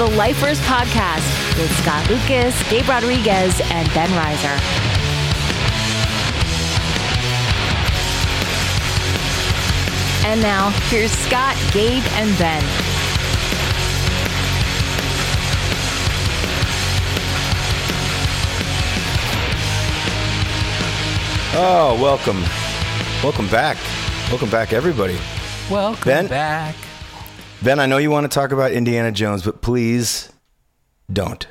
It's the Lifers Podcast with Scott Lucas, Gabe Rodriguez, and Ben Reiser. And now, here's Scott, Gabe, and Ben. Oh, welcome. Welcome back. Welcome back, everybody. Welcome Ben? back. Ben, I know you want to talk about Indiana Jones, but please don't.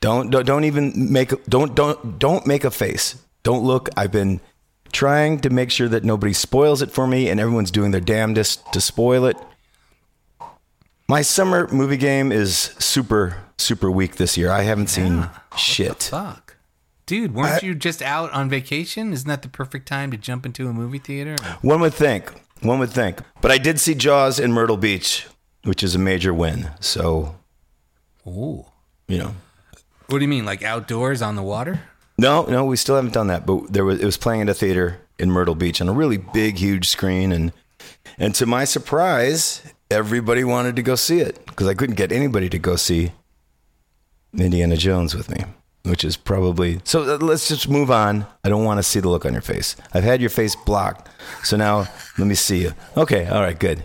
Don't don't, don't even make a- don't don't don't make a face. Don't look. I've been trying to make sure that nobody spoils it for me and everyone's doing their damnedest to spoil it. My summer movie game is super super weak this year. I haven't seen shit. Fuck. Dude, weren't I- you just out on vacation? Isn't that the perfect time to jump into a movie theater? One would think. One would think. But I did see Jaws in Myrtle Beach, which is a major win. So, Ooh. you know. What do you mean, like outdoors on the water? No, no, we still haven't done that. But there was it was playing at a theater in Myrtle Beach on a really big, huge screen, and and to my surprise, everybody wanted to go see it because I couldn't get anybody to go see Indiana Jones with me, which is probably so. Let's just move on. I don't want to see the look on your face. I've had your face blocked, so now let me see you. Okay, all right, good.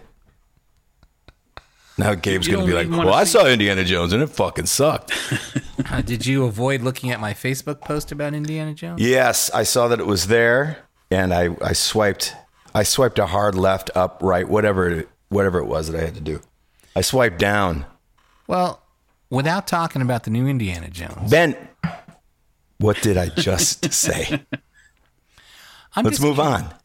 Now Gabe's You gonna be don't like, even wanna "Well, I see- saw Indiana Jones and it fucking sucked." Uh, did you avoid looking at my Facebook post about Indiana Jones? Yes, I saw that it was there, and I, I swiped I swiped a hard left, up, right, whatever it, whatever it was that I had to do. I swiped down. Well, without talking about the new Indiana Jones, Ben, what did I just say? I'm Let's move on.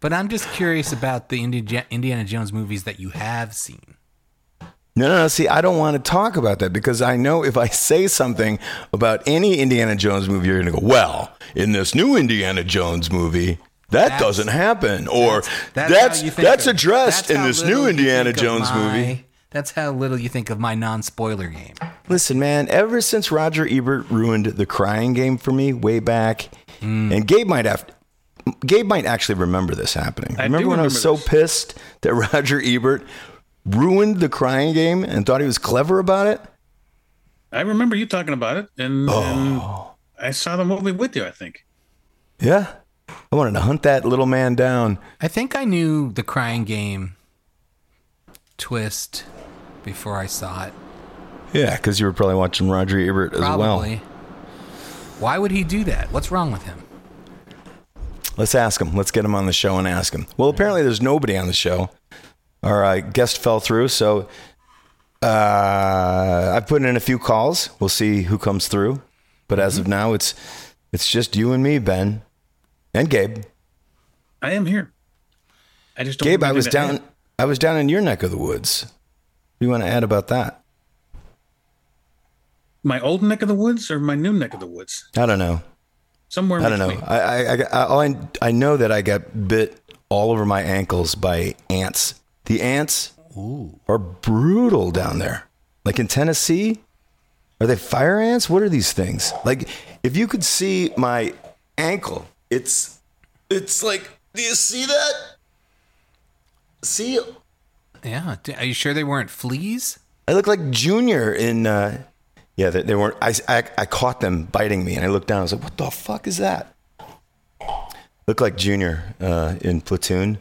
But I'm just curious about the Indiana Jones movies that you have seen. No, no, no. See, I don't want to talk about that because I know if I say something about any Indiana Jones movie, you're going to go, well, in this new Indiana Jones movie, that That's- doesn't happen. Or That's that's that's addressed that's in this new Indiana Jones movie. That's how little you think of my non-spoiler game. Listen, man, ever since Roger Ebert ruined the crying game for me way back, and Gabe might have Gabe might actually remember this happening. I remember do when I was remember so pissed that Roger Ebert ruined the crying game and thought he was clever about it? I remember you talking about it, and, and oh. I saw the movie with you. I think. Yeah. I wanted to hunt that little man down. I think I knew the crying game twist before I saw it. Yeah, because you were probably watching Roger Ebert as well. Why would he do that? What's wrong with him? Let's ask him. Let's get him on the show and ask him. Well, apparently there's nobody on the show. Our uh, guest fell through, so uh, I've put in a few calls. We'll see who comes through. But as of now, it's it's just you and me, Ben, and Gabe. I am here. I just don't Gabe, I was that- down. I was down in your neck of the woods. What do you want to add about that? My old neck of the woods or my new neck of the woods? I don't know. Somewhere. In I don't know. between. I I, I, I, all I I know that I got bit all over my ankles by ants. The ants are brutal down there. Like in Tennessee, are they fire ants? What are these things? Like if you could see my ankle, it's it's like do you see that? See Yeah. Are you sure they weren't fleas? I look like Junior in. Uh, yeah, they, they weren't. I, I I caught them biting me, and I looked down. I was like, "What the fuck is that?" Look like Junior uh, in Platoon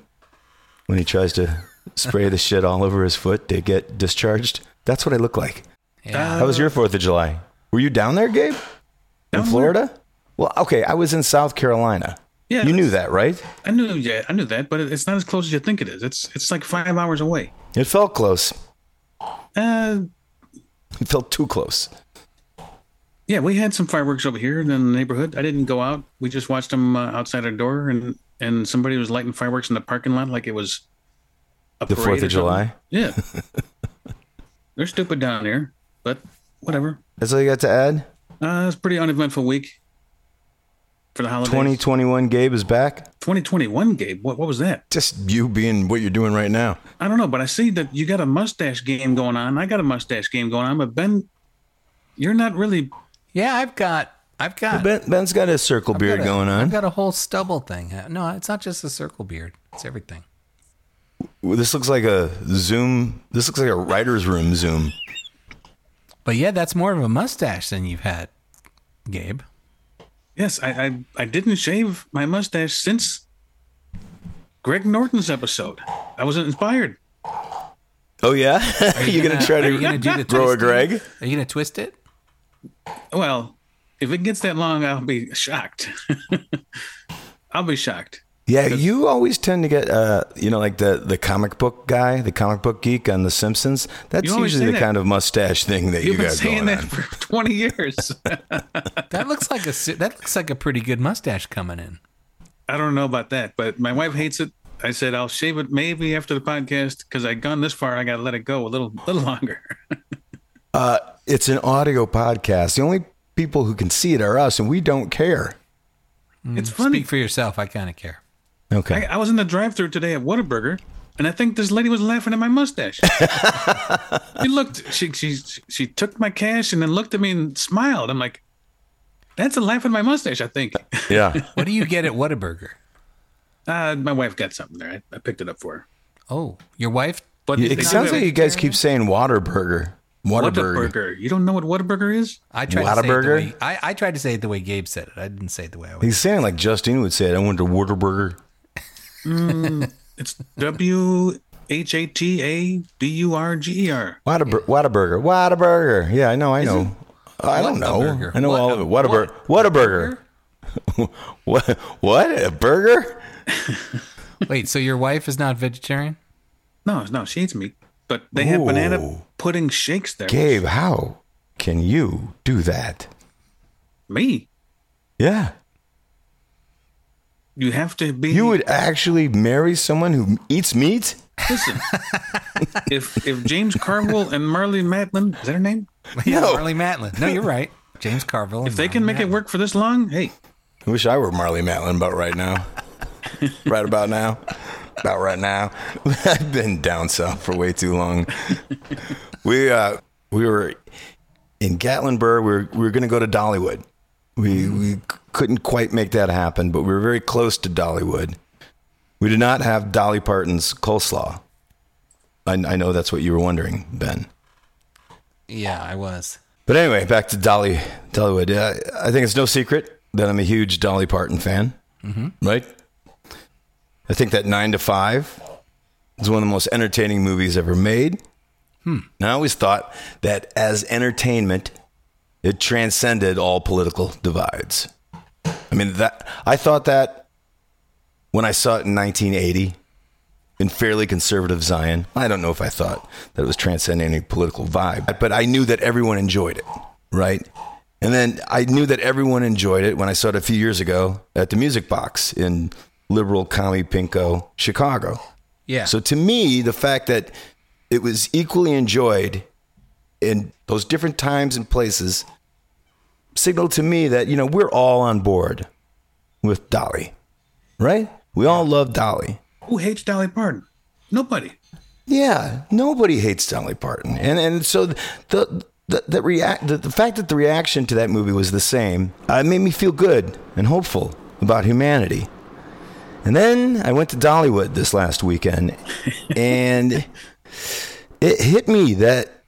when he tries to spray the shit all over his foot to get discharged. That's what I look like. Yeah. How was your Fourth of July? Were you down there, Gabe? In Florida? Well, okay, I was in South Carolina. Yeah, you knew that, right? I knew. Yeah, I knew that, but it's not as close as you think it is. It's it's like five hours away. It felt close. Uh, It felt too close. yeah, we had some fireworks over here in the neighborhood. I didn't go out. We just watched them uh, outside our door, and and somebody was lighting fireworks in the parking lot like it was The 4th of. July? Yeah, they're stupid down here, but whatever. That's all you got to add. Uh, it's pretty uneventful week for the holidays. 2021 Gabe is back. 2021, Gabe. What what was that? Just you being what you're doing right now. I don't know, but I see that you got a mustache game going on. I got a mustache game going on, but Ben, you're not really. Yeah, I've got. I've got. Ben, Ben's got a circle beard a- going I've on. got a whole stubble thing. No, it's not just a circle beard. It's everything. This looks like a Zoom. This looks like a writer's room Zoom. But yeah, that's more of a mustache than you've had, Gabe. Yes, I, I I didn't shave my mustache since Greg Norton's episode. I wasn't inspired. Oh yeah, are you, gonna, try are to you gonna do the grow a? Greg? Are you gonna twist it? Well, if it gets that long, I'll be shocked. I'll be shocked. Yeah, you always tend to get, uh, you know, like the the comic book guy, the comic book geek on The Simpsons. That's You usually the that. kind of mustache thing that you guys. You've been got saying going that on. for 20 years. That looks like a that looks like a pretty good mustache coming in. I don't know about that, but my wife hates it. I said I'll shave it maybe after the podcast because I've gone this far. I got to let it go a little, little longer. Uh, it's an audio podcast. The only people who can see it are us, and we don't care. it's funny. Speak for yourself. I kind of care. Okay. I, I was in the drive-through today at Whataburger, and I think this lady was laughing at my mustache. she looked. She she she took my cash and then looked at me and smiled. I'm like, that's a laugh at my mustache. I think. yeah. What do you get at Whataburger? Uh, my wife got something there. I, I picked it up for her. Oh, your wife? But It sounds like you guys keep saying Waterburger. Waterburger. Whataburger. You don't know what Whataburger is? I tried to say it the way, I, I tried to say it the way Gabe said it. I didn't say it the way I was. He's saying like Justine would say it. I went to Waterburger. It's W H A T A B U R G E R. Whataburger. Whataburger. Whataburger. Yeah, I know. I know. I don't know. I know What all a- of it. Whataburger. Whataburger. what? What? A burger? Wait, so your wife is not vegetarian? No, no, she eats meat. But they have banana pudding shakes there. Gabe, how can you do that? Me. Yeah. You have to be. You would actually marry someone who eats meat? listen. if if James Carville and Marley Matlin is that her name? Yeah, No. Marley Matlin. No, you're right. James Carville. If they can make it work for this long, hey, I wish I were Marley Matlin about right now. right about now. About right now. I've been down south for way too long. we uh we were in Gatlinburg. We were we were gonna go to Dollywood. We we couldn't quite make that happen, but we were very close to Dollywood. We did not have Dolly Parton's coleslaw. I, I know that's what you were wondering, Ben. Yeah, I was. But anyway, back to Dolly Dollywood. Uh, I think it's no secret that I'm a huge Dolly Parton fan. Mm-hmm. Right? I think that Nine to Five is one of the most entertaining movies ever made. And I always thought that as entertainment, it transcended all political divides. I mean that I thought that when I saw it in 1980 in fairly conservative Zion. I don't know if I thought that it was transcending any political vibe, but I knew that everyone enjoyed it, right? And then I knew that everyone enjoyed it when I saw it a few years ago at the Music Box in liberal commie pinko Chicago. Yeah. So to me, the fact that it was equally enjoyed in those different times and places signaled to me that, you know, we're all on board with Dolly, right? We all love Dolly. who hates Dolly Parton? Nobody. Yeah, nobody hates Dolly Parton, and and so the the the react the, the fact that the reaction to that movie was the same uh, made me feel good and hopeful about humanity. And then I went to Dollywood this last weekend, and it hit me that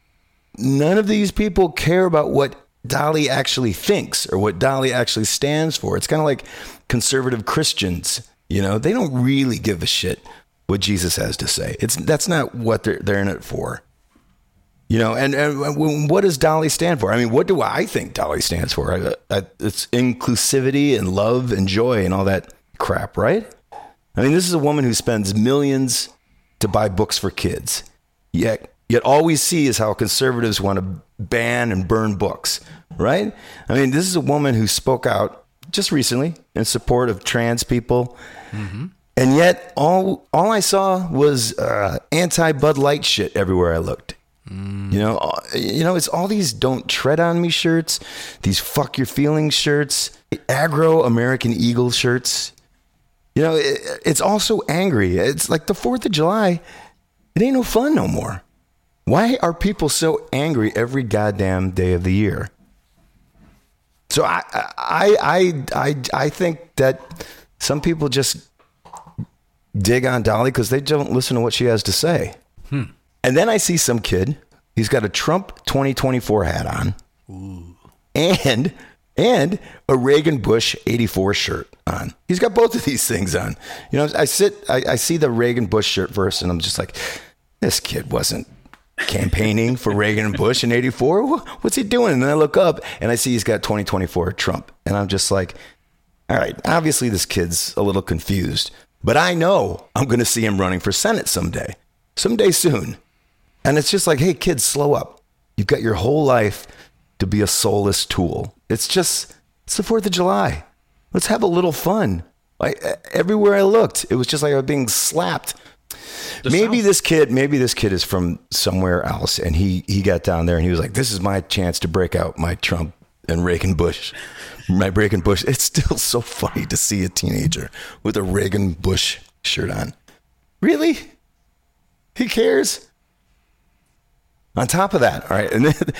none of these people care about what Dolly actually thinks or what Dolly actually stands for. It's kind of like conservative Christians, you know, they don't really give a shit what Jesus has to say. It's that's not what they're they're in it for. You know, and, and what does Dolly stand for? I mean, what do I think Dolly stands for? I, I, it's inclusivity and love and joy and all that crap, right? I mean, this is a woman who spends millions to buy books for kids. Yet, yet all we see is how conservatives want to ban and burn books, right? I mean, this is a woman who spoke out just recently in support of trans people, and yet all all I saw was uh, anti Bud Light shit everywhere I looked. You know, uh, you know, it's all these "Don't Tread on Me" shirts, these "Fuck Your Feelings" shirts, aggro American Eagle shirts. You know, it, it's also angry. It's like the Fourth of July. It ain't no fun no more. Why are people so angry every goddamn day of the year? So I I I I I think that some people just dig on Dolly because they don't listen to what she has to say. Hmm. And then I see some kid He's got a Trump 2024 hat on, and and a Reagan Bush 84 shirt on. He's got both of these things on. You know, I sit, I, I see the Reagan Bush shirt first, and I'm just like, this kid wasn't campaigning for Reagan and Bush in 84. What's he doing? And then I look up and I see he's got 2024 Trump. And I'm just like, all right, obviously this kid's a little confused, but I know I'm going to see him running for Senate someday, someday soon. And it's just like, hey, kids, slow up. You've got your whole life to be a soulless tool. It's just, it's the 4th of July. Let's have a little fun. Like everywhere I looked, it was just like I was being slapped maybe South. this kid maybe this kid is from somewhere else and he he got down there and he was like this is my chance to break out my trump and reagan bush my reagan bush. It's still so funny to see a teenager with a reagan bush shirt on. Really? He cares? On top of that all right and then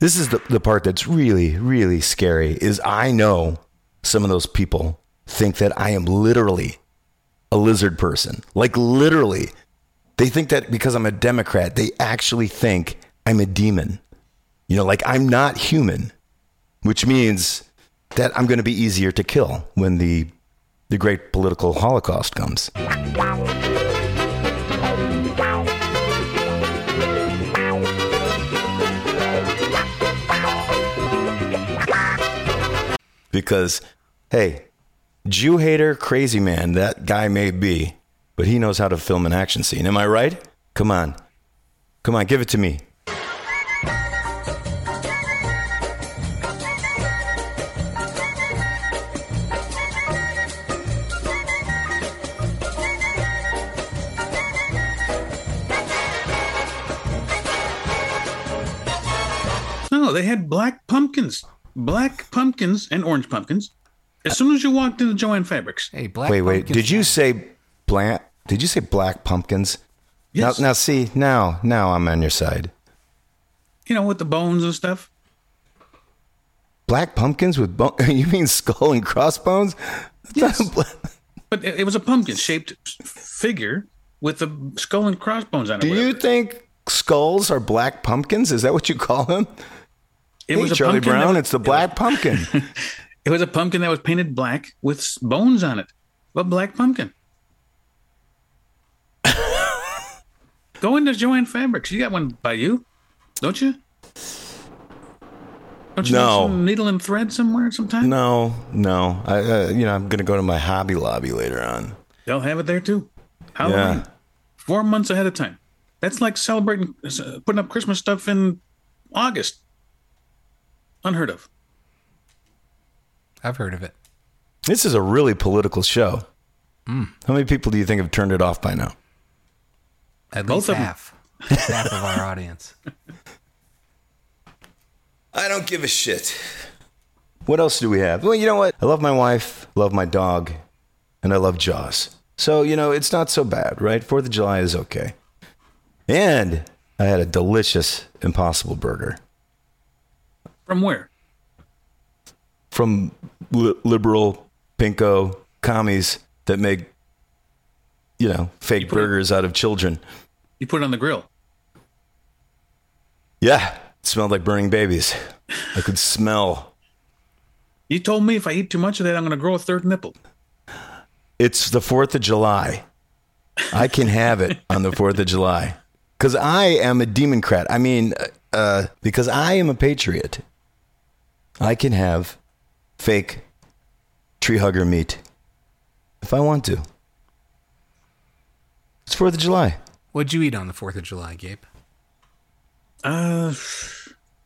this is the, the part that's really really scary is i know some of those people think that i am literally a lizard person. Like literally, they think that because I'm a Democrat, they actually think I'm a demon. You know, like I'm not human, which means that I'm going to be easier to kill when the the great political holocaust comes. Because hey, Jew hater, crazy man, that guy may be, but he knows how to film an action scene. Am I right? Come on. Come on, give it to me. No, they had black pumpkins, black pumpkins and orange pumpkins. As soon as you walked into Jo-Ann Fabrics, Hey, black. Wait, wait. Did you say black? Did you say black pumpkins? Yes. Now, now, see, now, now I'm on your side. you know, with the bones and stuff. Black pumpkins with bone? You mean skull and crossbones? Yes. But it, it was a pumpkin shaped figure with a skull and crossbones on it. Do you think skulls are black pumpkins? Is that what you call them? it hey, was a Charlie pumpkin Brown, was- it's the black pumpkin. It was a pumpkin that was painted black with bones on it. A black pumpkin. Go into Jo-Ann Fabrics. You got one by you, don't you? Don't you No. some needle and thread somewhere sometime? no, no. I, uh, you know, I'm gonna go to my Hobby Lobby later on. They'll have it there too. Halloween. Yeah. Four months ahead of time. That's like celebrating, uh, putting up Christmas stuff in August. Unheard of. I've heard of it. This is a really political show. Hmm. How many people do you think have turned it off by now? At Both least of 'em. half. half of our audience. I don't give a shit. What else do we have? Well, you know what? I love my wife, love my dog, and I love Jaws. So, you know, it's not so bad, right? Fourth of July is okay. And I had a delicious Impossible Burger From where? From li- liberal pinko commies that make, you know, fake it- burgers out of children. You put it on the grill. Yeah, it smelled like burning babies. I could smell. You told me if I eat too much of that, I'm going to grow a third nipple. It's the 4th of July. I can have it on the 4th of July. Because I am a democrat. I mean, uh, because I am a patriot. I can have fake tree hugger meat if I want to. It's 4th of July. What'd you eat on the 4th of July, Gabe? Uh,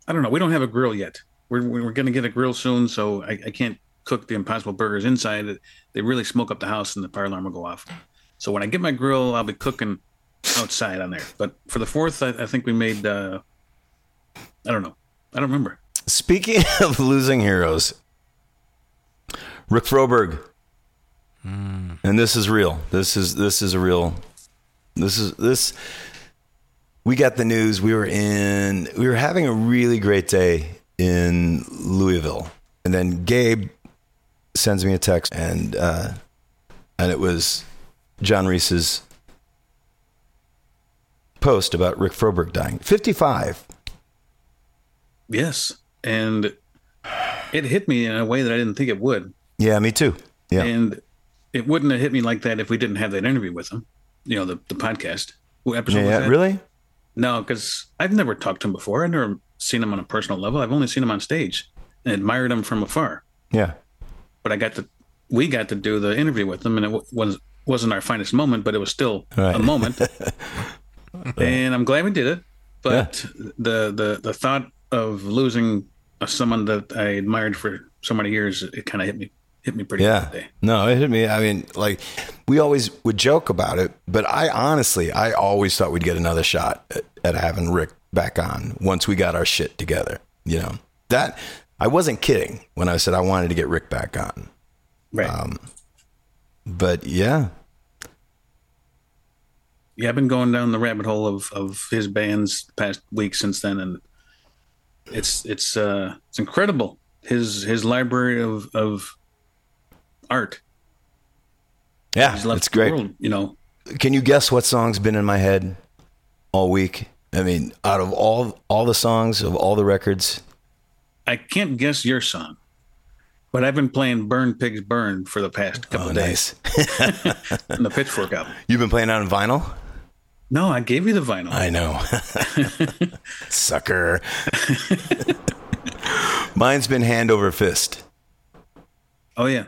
I don't know. We don't have a grill yet. We're, we're going to get a grill soon, so I, I can't cook the Impossible Burgers inside. They really smoke up the house, and the fire alarm will go off. So when I get my grill, I'll be cooking outside on there. But for the fourth, I, I think we made. Uh, I don't know. I don't remember. Speaking of losing heroes, Rick Froberg. And this is real. This is this is a real this is this we got the news. We were in we were having a really great day in Louisville. And then Gabe sends me a text and uh and it was John Reis's post about Rick Froberg dying. 55. Yes, and it hit me in a way that I didn't think it would. Yeah, me too. Yeah. And it wouldn't have hit me like that if we didn't have that interview with him. You know, the the podcast. What episode Yeah, was that? really? No, because I've never talked to him before. I've never seen him on a personal level. I've only seen him on stage and admired him from afar. Yeah. But I got to, we got to do the interview with him, and it wa- was wasn't our finest moment, but it was still Right. a moment. and I'm glad we did it. But the the the thought of losing someone that I admired for so many years, it kind of hit me hit me pretty Yeah. No, it hit me. I mean, like, we always would joke about it, but I honestly, I always thought we'd get another shot at, at having Rick back on once we got our shit together. You know, that I wasn't kidding when I said I wanted to get Rick back on. Right. Um, But yeah, yeah, I've been going down the rabbit hole of, of his bands past week since then, and it's it's uh it's incredible his his library of of art. yeah, it's great. world, you know. Can you guess what song's been in my head all week? I mean, out of all all the songs of all the records, I can't guess your song, but I've been playing "Burn Pigs Burn" for the past oh, couple oh, of days nice. on the Pitchfork album. You've been playing on vinyl. No, I gave you the vinyl. I know. Sucker. Mine's been hand over fist. Oh yeah,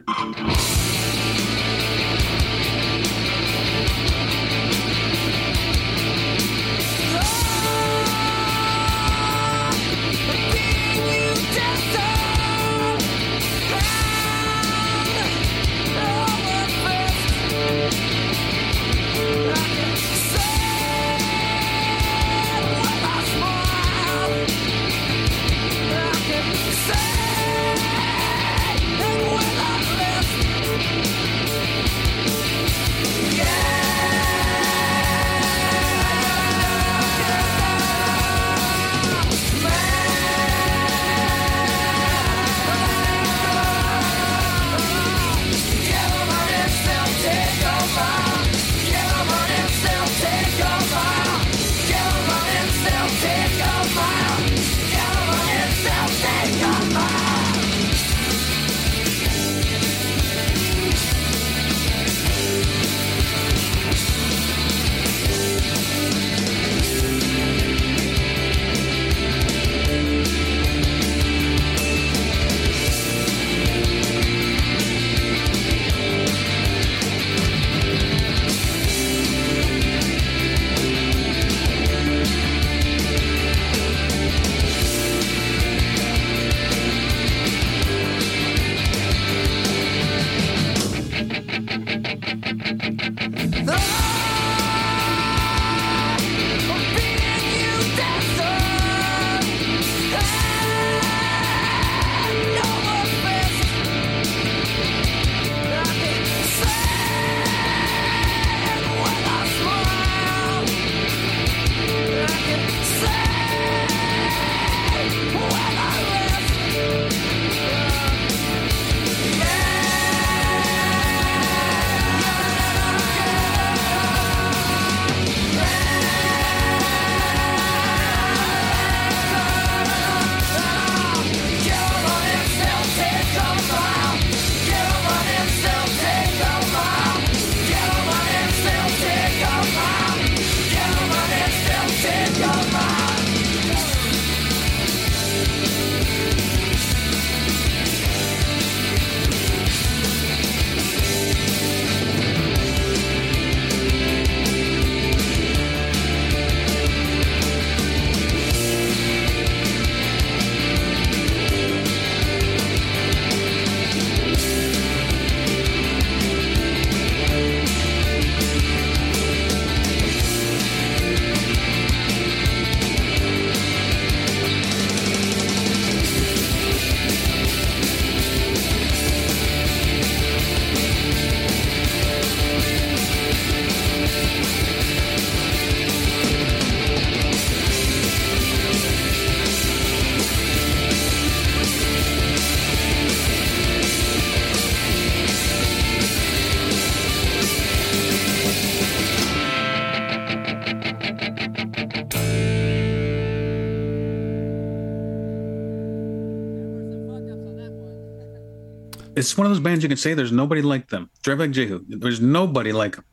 It's one of those bands you can say there's nobody like them. Drive like Jehu. There's nobody like them.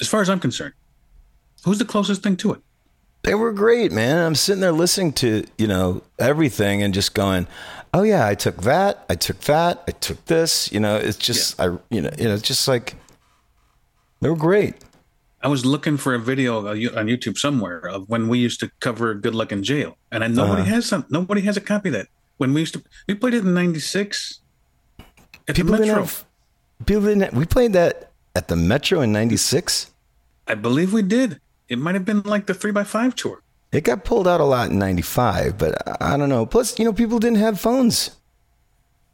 As far as I'm concerned. Who's the closest thing to it? They were great, man. I'm sitting there listening to, you know, everything and just going, "Oh yeah, I took that, I took that, I took this." You know, it's just I you know, you know, it's just like they were great. I was looking for a video on YouTube somewhere of when we used to cover Good Luck in Jail, and I, nobody Uh-huh. has some. Nobody has a copy of that. When we used to, we played it in '96 at People the didn't Metro. have, people didn't have- we played that at the Metro in 96. I believe we did. It might have been like the three by five tour. It got pulled out a lot in 95, but I don't know. Plus, you know, people didn't have phones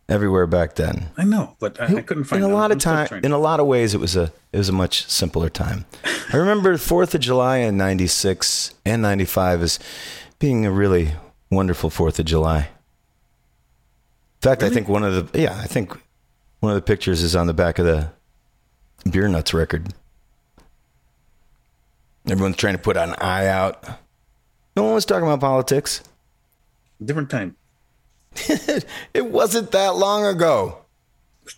everywhere back then. I know, but I, I couldn't find in a lot of time in a lot of ways it was a it was a much simpler time i remember 4th of july in 96 and 95 as being a really wonderful 4th of july in fact i think one of the yeah i think one of the pictures is on the back of the beer nuts record everyone's trying to put an eye out no one was talking about politics Different time. it wasn't that long ago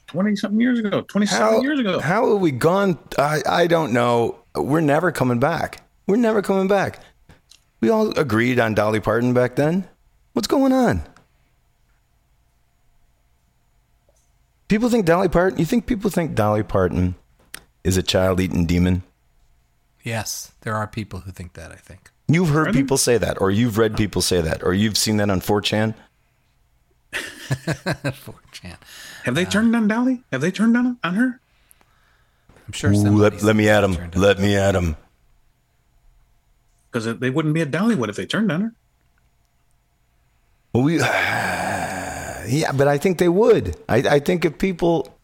Twenty something years ago. Twenty seven How, years ago. how have we gone? I, I don't know. We're never coming back. We're never coming back. We all agreed on Dolly Parton back then. What's going on? People think Dolly Parton, you think people think Dolly Parton is a child eating demon? Yes, there are people who think that. I think. You've heard Are there? people say that, or you've read oh. people say that, or you've seen that on 4chan. 4chan. Have they uh, turned on Dolly? Have they turned on on her? I'm sure. Ooh, let, let me at him. Let me at him. Because they wouldn't be at Dollywood if they turned on her. Well, we, yeah, but I think they would. I, I think if people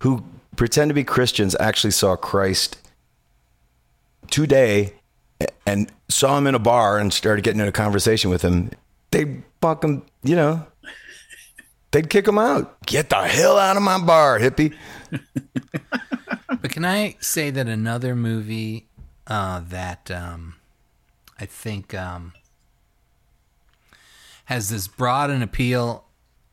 who pretend to be Christians actually saw Christ today and saw him in a bar and started getting in a conversation with him, they'd fuck him, you know, they'd kick him out. Get the hell out of my bar, hippie. But can I say that another movie uh, that um, I think um, has this broad an appeal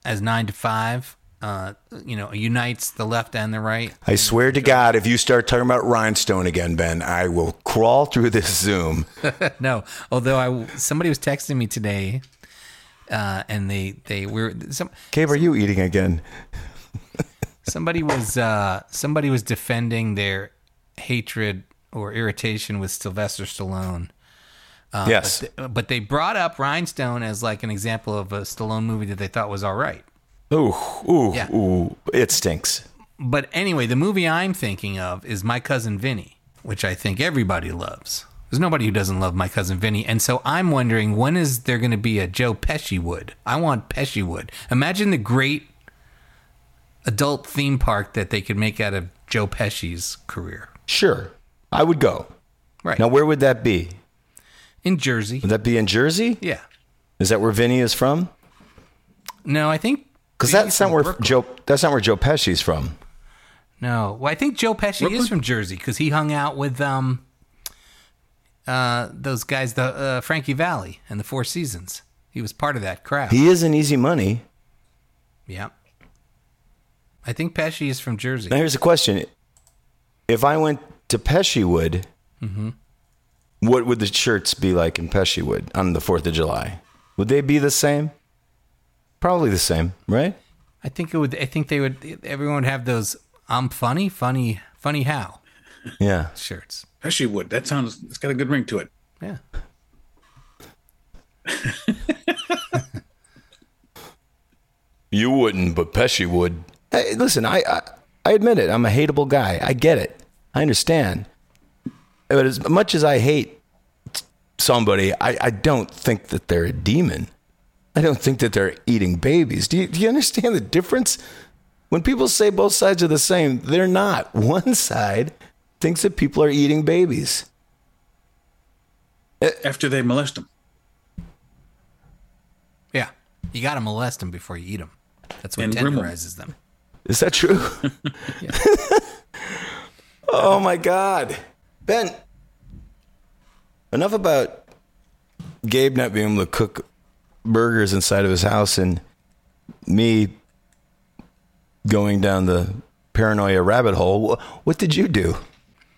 as Nine to Five, uh, you know, unites the left and the right. I swear to God, if you start talking about Rhinestone again, Ben, I will crawl through this Zoom. no, although I somebody was texting me today, uh, and they they were some Gabe, are you eating again? somebody was uh, somebody was defending their hatred or irritation with Sylvester Stallone. Uh, yes. but they brought up Rhinestone as like an example of a Stallone movie that they thought was all right. Ooh, ooh, Yeah. ooh. It stinks. But anyway, the movie I'm thinking of is My Cousin Vinny, which I think everybody loves. There's nobody who doesn't love My Cousin Vinny. And so I'm wondering when is there going to be a Joe Pesciwood? I want Pesciwood. Imagine the great adult theme park that they could make out of Joe Pesci's career. Sure. I would go. Right. Now, where would that be? In Jersey. Would that be in Jersey? Yeah. Is that where Vinny is from? No, I think Because that's not where Brooklyn. Joe. That's not where Joe Pesci's from. No, well, I think Joe Pesci is from Jersey because he hung out with um, uh, those guys, the uh, Frankie Valli and the Four Seasons. He was part of that crowd. He is in Easy Money. yeah, I think Pesci is from Jersey. Now, here's a question: If I went to Pesciwood, Mm-hmm. What would the shirts be like in Pesciwood on the Fourth of July? Would they be the same? Probably the same, right? I think it would. I think they would. Everyone would have those. I'm funny, funny, funny how Yeah. shirts. Pesci would. That sounds. It's got a good ring to it. Yeah. You wouldn't, but Pesci would. Hey, listen, I, I I admit it. I'm a hateable guy. I get it. I understand. But as much as I hate somebody, I, I don't think that they're a demon. I don't think that they're eating babies. Do you, do you understand the difference? When people say both sides are the same, they're not. One side thinks that people are eating babies. After they molest them. Yeah. You got to molest them before you eat them. That's what And groom 'em. tenderizes them. Is that true? oh my God. Ben, enough about Gabe not being able to cook burgers inside of his house and me going down the paranoia rabbit hole, what did you do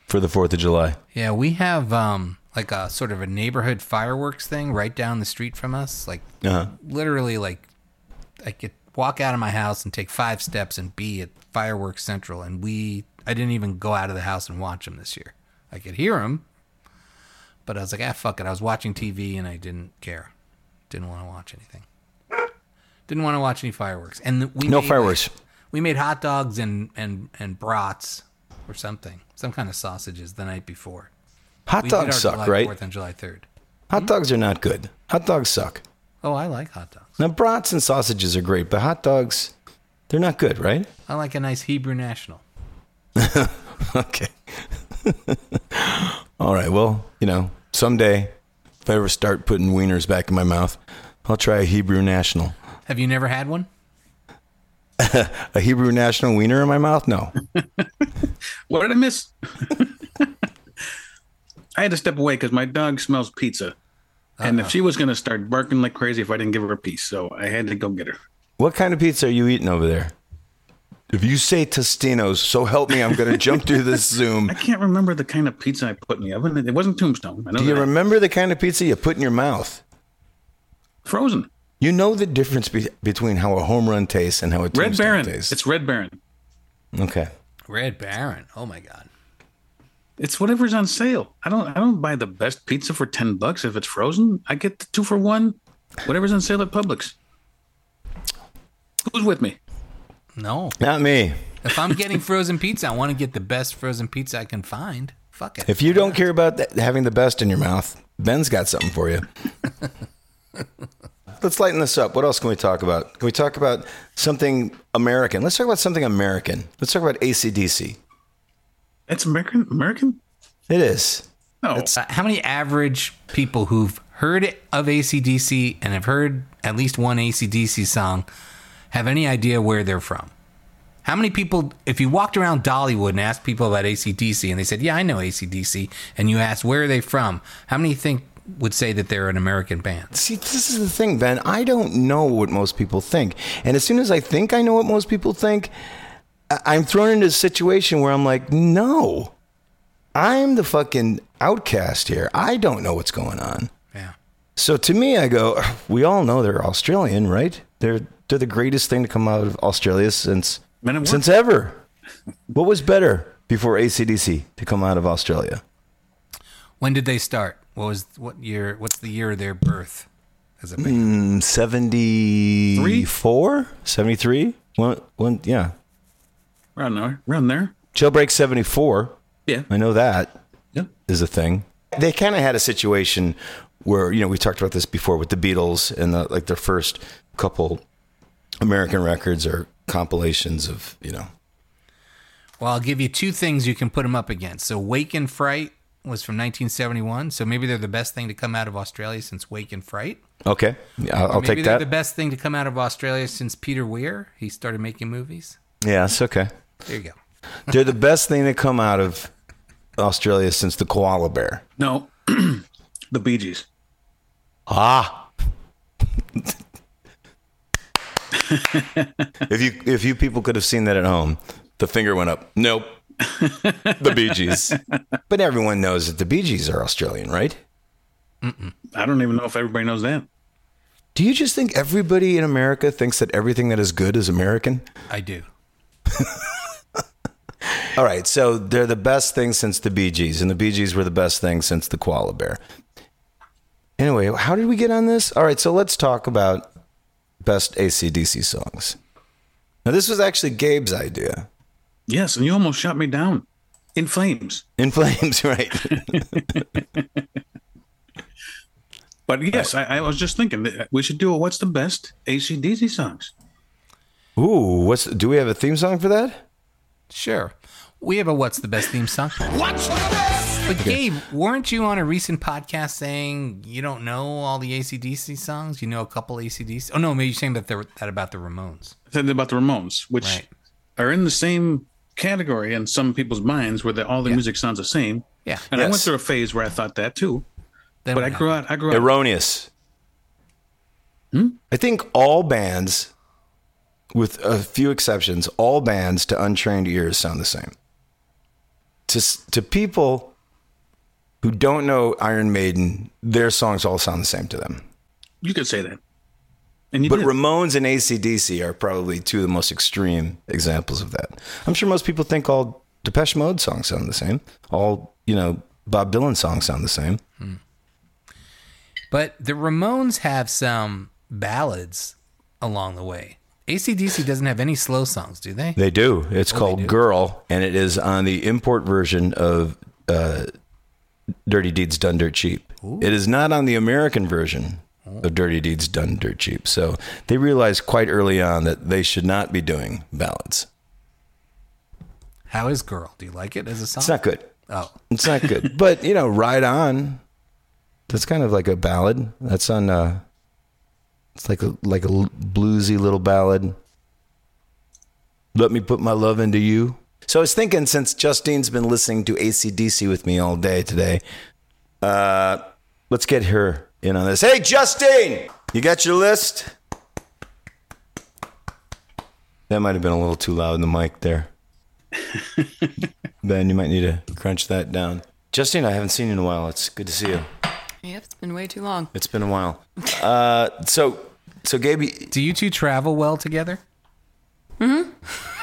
for the 4th of July? Yeah, we have um like a sort of a neighborhood fireworks thing right down the street from us. Like Uh-huh. literally like I could walk out of my house and take five steps and be at Fireworks Central and we I didn't even go out of the house and watch them this year. I could hear them, but I was like, ah, fuck it. I was watching TV and I didn't care. Didn't want to watch anything. Didn't want to watch any fireworks. And we No made, fireworks. we made hot dogs and and and brats or something, some kind of sausages the night before. Hot We dogs suck, July right? 4th and July 3rd. Hot dogs are not good. Hot dogs suck. Oh, I like hot dogs. Now, brats and sausages are great, but hot dogs, they're not good, right? I like a nice Hebrew national. Okay. All right. Well, you know, someday, if I ever start putting wieners back in my mouth, I'll try a Hebrew National. Have you never had one? A Hebrew National wiener in my mouth? No. What did I miss? I had to step away because my dog smells pizza. And if uh-huh. she was going to start barking like crazy if I didn't give her a piece. So I had to go get her. What kind of pizza are you eating over there? If you say Tostino's, so help me, I'm going to jump through this Zoom. I can't remember the kind of pizza I put in the oven. It wasn't Tombstone. I know Do you that. remember the kind of pizza you put in your mouth? Frozen. You know the difference be- between how a home run tastes and how a Red Tombstone Baron. tastes. It's Red Baron. okay. Red Baron. Oh my god. It's whatever's on sale. I don't I don't buy the best pizza for 10 bucks if it's frozen. I get the 2 for 1 whatever's on sale at Publix. Who's with me? No. Not me. If I'm getting frozen pizza, I want to get the best frozen pizza I can find. Fuck it. If you don't care about that, having the best in your mouth, Ben's got something for you. Let's lighten this up. What else can we talk about? Can we talk about something American? Let's talk about something American. Let's talk about AC/DC. It's American American? It is. No. Uh, how many average people who've heard of AC/DC and have heard at least one AC/DC song have any idea where they're from? How many people, if you walked around Dollywood and asked people about AC/DC and they said, Yeah, I know AC/DC, and you asked where are they from, how many think would say that they're an American band? See, this is the thing, Ben. I don't know what most people think. And as soon as I think I know what most people think, I'm thrown into a situation where I'm like, no, I'm the fucking outcast here. I don't know what's going on. Yeah. So to me, I go, we all know they're Australian, right? They're they're the greatest thing to come out of Australia since Men at since ever. What was better before AC/DC to come out of Australia? When did they start? What was what year? What's the year of their birth as a band? Mm, 74? 73? One, one, yeah. around there. Around there. Jailbreak 74. Yeah. I know that Yeah. is a thing. They kind of had a situation where, you know, we talked about this before with the Beatles and the, like their first couple American records or compilations of, you know, Well, I'll give you two things you can put them up against. So, Wake in Fright was from 1971. So maybe they're the best thing to come out of Australia since Wake in Fright. okay. Yeah, I'll, I'll maybe take they're that. the best thing to come out of Australia since Peter Weir. He started making movies. yeah, it's okay. There you go. They're the best thing to come out of Australia since the koala bear. No. the Bee Gees. Ah. if you if you people could have seen that at home, the finger went up. Nope. the Bee Gees. But everyone knows that the Bee Gees are Australian, right? I don't even know if everybody knows that. Do you just think everybody in America thinks that everything that is good is American? I do. All right, so they're the best thing since the Bee Gees, and the Bee Gees were the best thing since the koala bear. Anyway, how did we get on this? All right, so let's talk about best AC/DC songs. Now, this was actually Gabe's idea. Yes, and you almost shot me down in flames. In Flames, right? But yes, I, I was just thinking that we should do a what's the best AC/DC songs. Ooh, what's do we have a theme song for that? Sure. We have a What's the Best theme song. But Gabe, weren't you on a recent podcast saying you don't know all the AC/DC songs? You know a couple AC/DC. Oh no, maybe you're saying that they're that about the Ramones. I said about the Ramones, which Right. are in the same category in some people's minds where the, all the music sounds the same. Yeah. And I went through a phase where I thought that too. Then But I grew happened? out. I grew out. Erroneous. Hmm? I think all bands with a few exceptions, all bands to untrained ears sound the same. To to people who don't know Iron Maiden, their songs all sound the same to them. You could say that. And you But did. Ramones and AC/DC are probably two of the most extreme examples of that. I'm sure most people think all Depeche Mode songs sound the same. All, you know, Bob Dylan songs sound the same. But the Ramones have some ballads along the way. AC/DC doesn't have any slow songs, do they? They do. It's called do? Girl, and it is on the import version of uh, Dirty Deeds Done Dirt Cheap. It is not on the American version of Dirty Deeds Done Dirt Cheap. So they realized quite early on that they should not be doing ballads. How is Girl? Do you like it as a song? It's not good. oh, It's not good. but, you know, Ride On, that's kind of like a ballad. That's on, uh, it's like a, like a bluesy little ballad. Let me put my love into you. So I was thinking, since Justine's been listening to AC/DC with me all day today, uh, let's get her in on this. Hey, Justine, you got your list? That might have been a little too loud in the mic there. Ben, you might need to crunch that down. Justine, I haven't seen you in a while. It's good to see you. Yep, it's been way too long. It's been a while. Uh, so, so Gabe, do you two travel well together?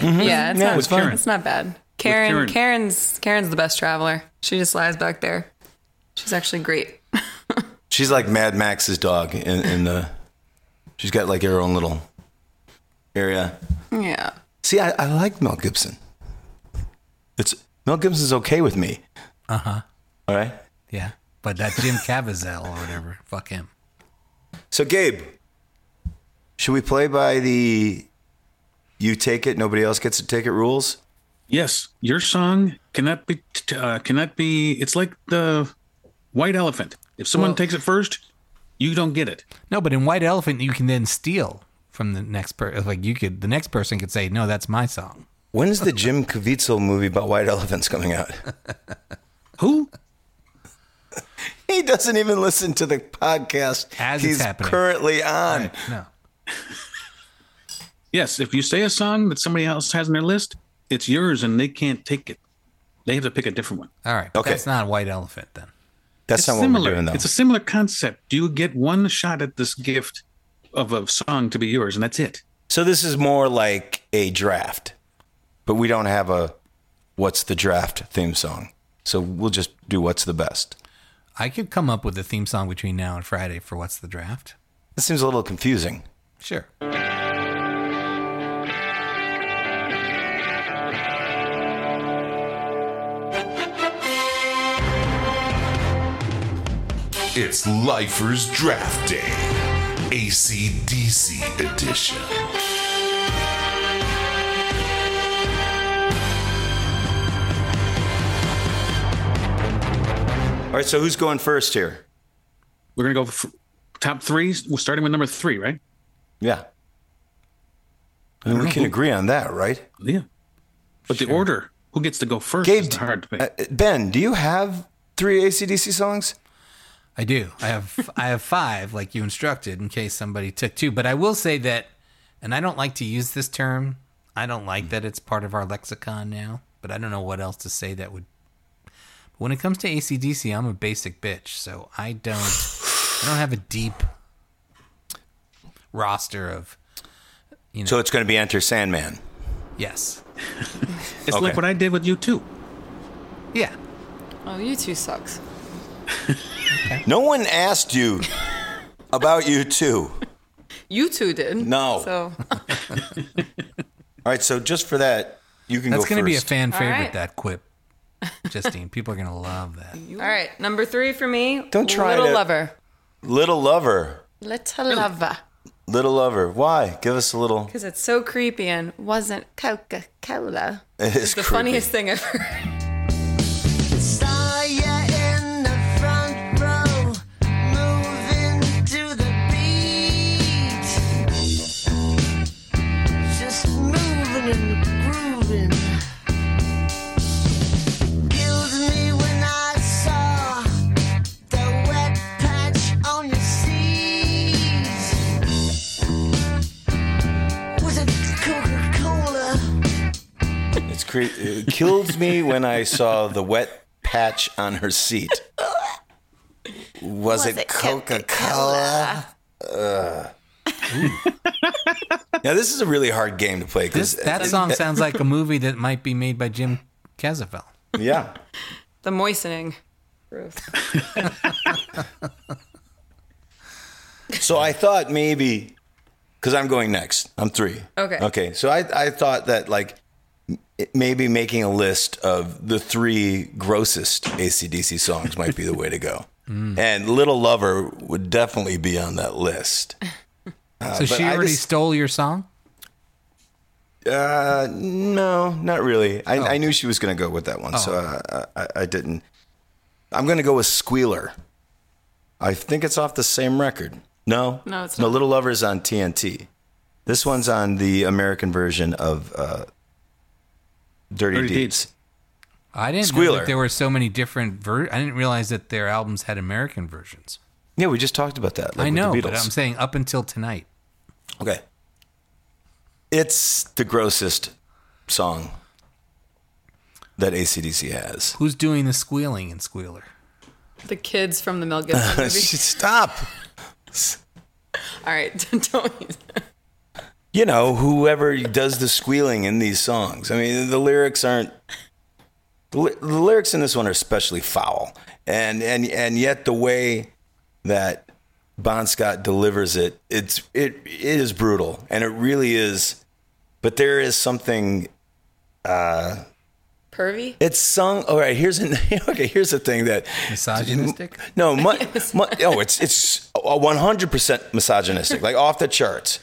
Yeah, it's not. With Karen. It's not bad. Karen, Karen. Karen's Karen's the best traveler. She just lies back there. She's actually great. she's like Mad Max's dog in, in the. She's got like her own little area. Yeah. See, I, I like Mel Gibson. It's Mel Gibson's okay with me. Uh huh. All right. Yeah. But that Jim Caviezel or whatever, fuck him. So, Gabe, should we play by the "you take it, nobody else gets to take it" rules? yes, your song cannot be uh, cannot be. It's like the white elephant. If someone Well- takes it first, you don't get it. No, but in White Elephant, you can then steal from the next person. Like you could, the next person could say, "No, that's my song." When is the Jim Caviezel movie about white elephants coming out? Who? He doesn't even listen to the podcast As it's he's happening. currently on. No. Yes, if you say a song that somebody else has in their list, it's yours, and they can't take it. They have to pick a different one. All right. Okay. That's not White Elephant then. That's It's not what similar. we're doing, though. It's a similar concept. Do you get one shot at this gift of a song to be yours, and that's it. so this is more like a draft, but we don't have a "What's the draft" theme song. So we'll just do "What's the best." I could come up with a theme song between now and Friday for what's the draft. This seems a little confusing. Sure. It's Lifers Draft Day, AC/DC edition. All right, so who's going first here? We're gonna go f- top three. We're starting with number three, right? Yeah, I mean, we can agree on that, right? Yeah. But the order, who gets to go first, Gabe, is hard to pick. uh, Ben, do you have three AC/DC songs? I do. I have I have five, like you instructed, in case somebody took two. But I will say that, and I don't like to use this term. I don't like that it's part of our lexicon now. But I don't know what else to say that would. When it comes to AC/DC, I'm a basic bitch, so I don't. I don't have a deep roster of. You know. So it's going to be Enter Sandman. Yes. it's okay. like what I did with U2. Yeah. Oh, you two sucks. No one asked you about U2. You two did. No. So All right, so just for that, you can That's go going to be a first. fan favorite, right. that quip. Justine. People are going to love that. all right, number three for me. Don't try Little to- Lover. Little Lover. Little Lover. Little Lover. Why? Give us a little. Because it's so creepy and wasn't Coca Cola. It is The creepy. funniest thing I've cra- it uh, kills me when I saw the wet patch on her seat. Was, it, Coca Cola? now this is a really hard game to play This because that song sounds like a movie that might be made by Jim Caviezel. yeah. The moistening. Gross. So I thought maybe because I'm going next. I'm three. Okay. Okay. So I I thought that like m- maybe making a list of the three grossest AC/DC songs might be the way to go. And Little Lover would definitely be on that list. so she I already just- stole your song. Uh, no, not really. I, Oh. I knew she was going to go with that one, so uh, I, I didn't. I'm going to go with Squealer. I think it's off the same record. No, No, it's no. not. Little Lovers on TNT. This one's on the American version of uh, Dirty, Dirty Deeds. Deeds. I didn't know that there were so many different ver- I didn't realize that their albums had American versions. Yeah, we just talked about that. like I know, the but I'm saying up until tonight. Okay. It's the grossest song that AC/DC has. Who's doing the squealing in Squealer? The kids from the Mel Gibson movie. Stop. All right, don't. You know, whoever does the squealing in these songs. I mean, the lyrics aren't. The, the lyrics in this one are especially foul, and and and yet the way that Bon Scott delivers it, it's it it is brutal, and it really is. But there is something. Uh, Pervy? It's sung. All right, here's an okay. Here's the thing that Misogynistic? No, mu, mu, oh, it's it's one hundred percent misogynistic, like off the charts.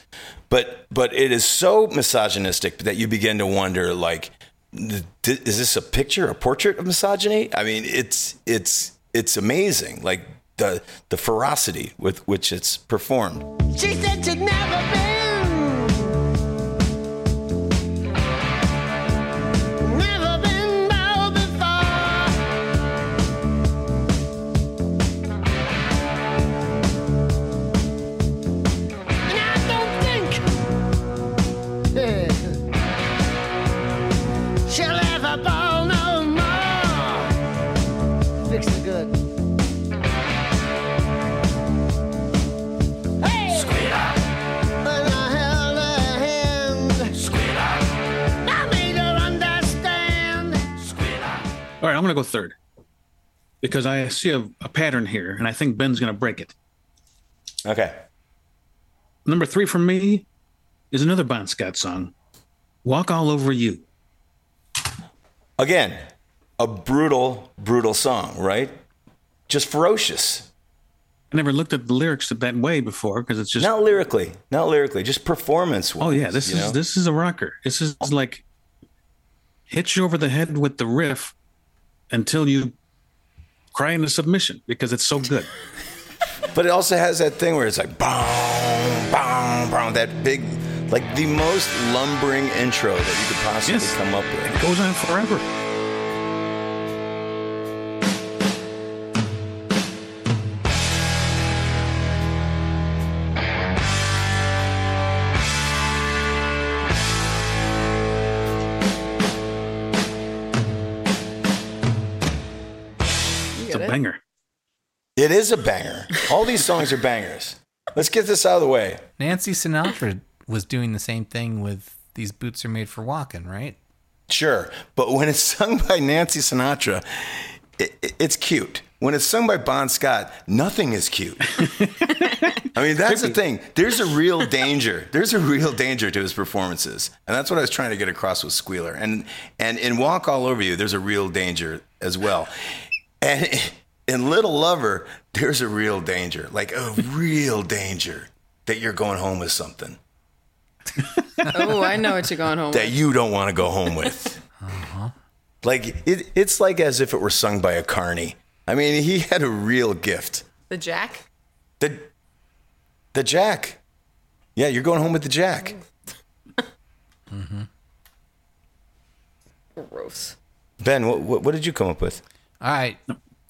But but it is so misogynistic that you begin to wonder, like, is this a picture, a portrait of misogyny? I mean, it's it's it's amazing, like the the ferocity with which it's performed. She said she'd never been, All right, I'm going to go third because I see a, a pattern here, and I think Ben's going to break it. Okay, Number three for me is another Bon Scott song, "Walk All Over You." again, a brutal, brutal song, right? Just ferocious. I never looked at the lyrics that way before because it's just Not lyrically, not lyrically, just performance. Oh yeah, this is this is a rocker. This is like hits you over the head with the riff until you cry into submission because it's so good. But it also has that thing where it's like boom, boom, boom, that big, like the most lumbering intro that you could possibly Yes. come up with. It goes on forever. It is a banger. All these songs are bangers. Let's get this out of the way. Nancy Sinatra was doing the same thing with These Boots Are Made for Walking, right? Sure, but when it's sung by Nancy Sinatra, it, it- it's cute. When it's sung by Bon Scott, nothing is cute. I mean, that's the thing. There's a real danger. There's a real danger to his performances, and that's what I was trying to get across with Squealer. And and in Walk All Over You, there's a real danger as well. And in Little Lover, there's a real danger, like a real danger that you're going home with something Oh, I know what you're going home that with. you don't want to go home with. Like it, it's like as if it were sung by a carny. I mean, he had a real gift. The Jack? The the Jack. Yeah, you're going home with the Jack. Mm-hmm. Gross. Ben, what, what, what did you come up with? All right.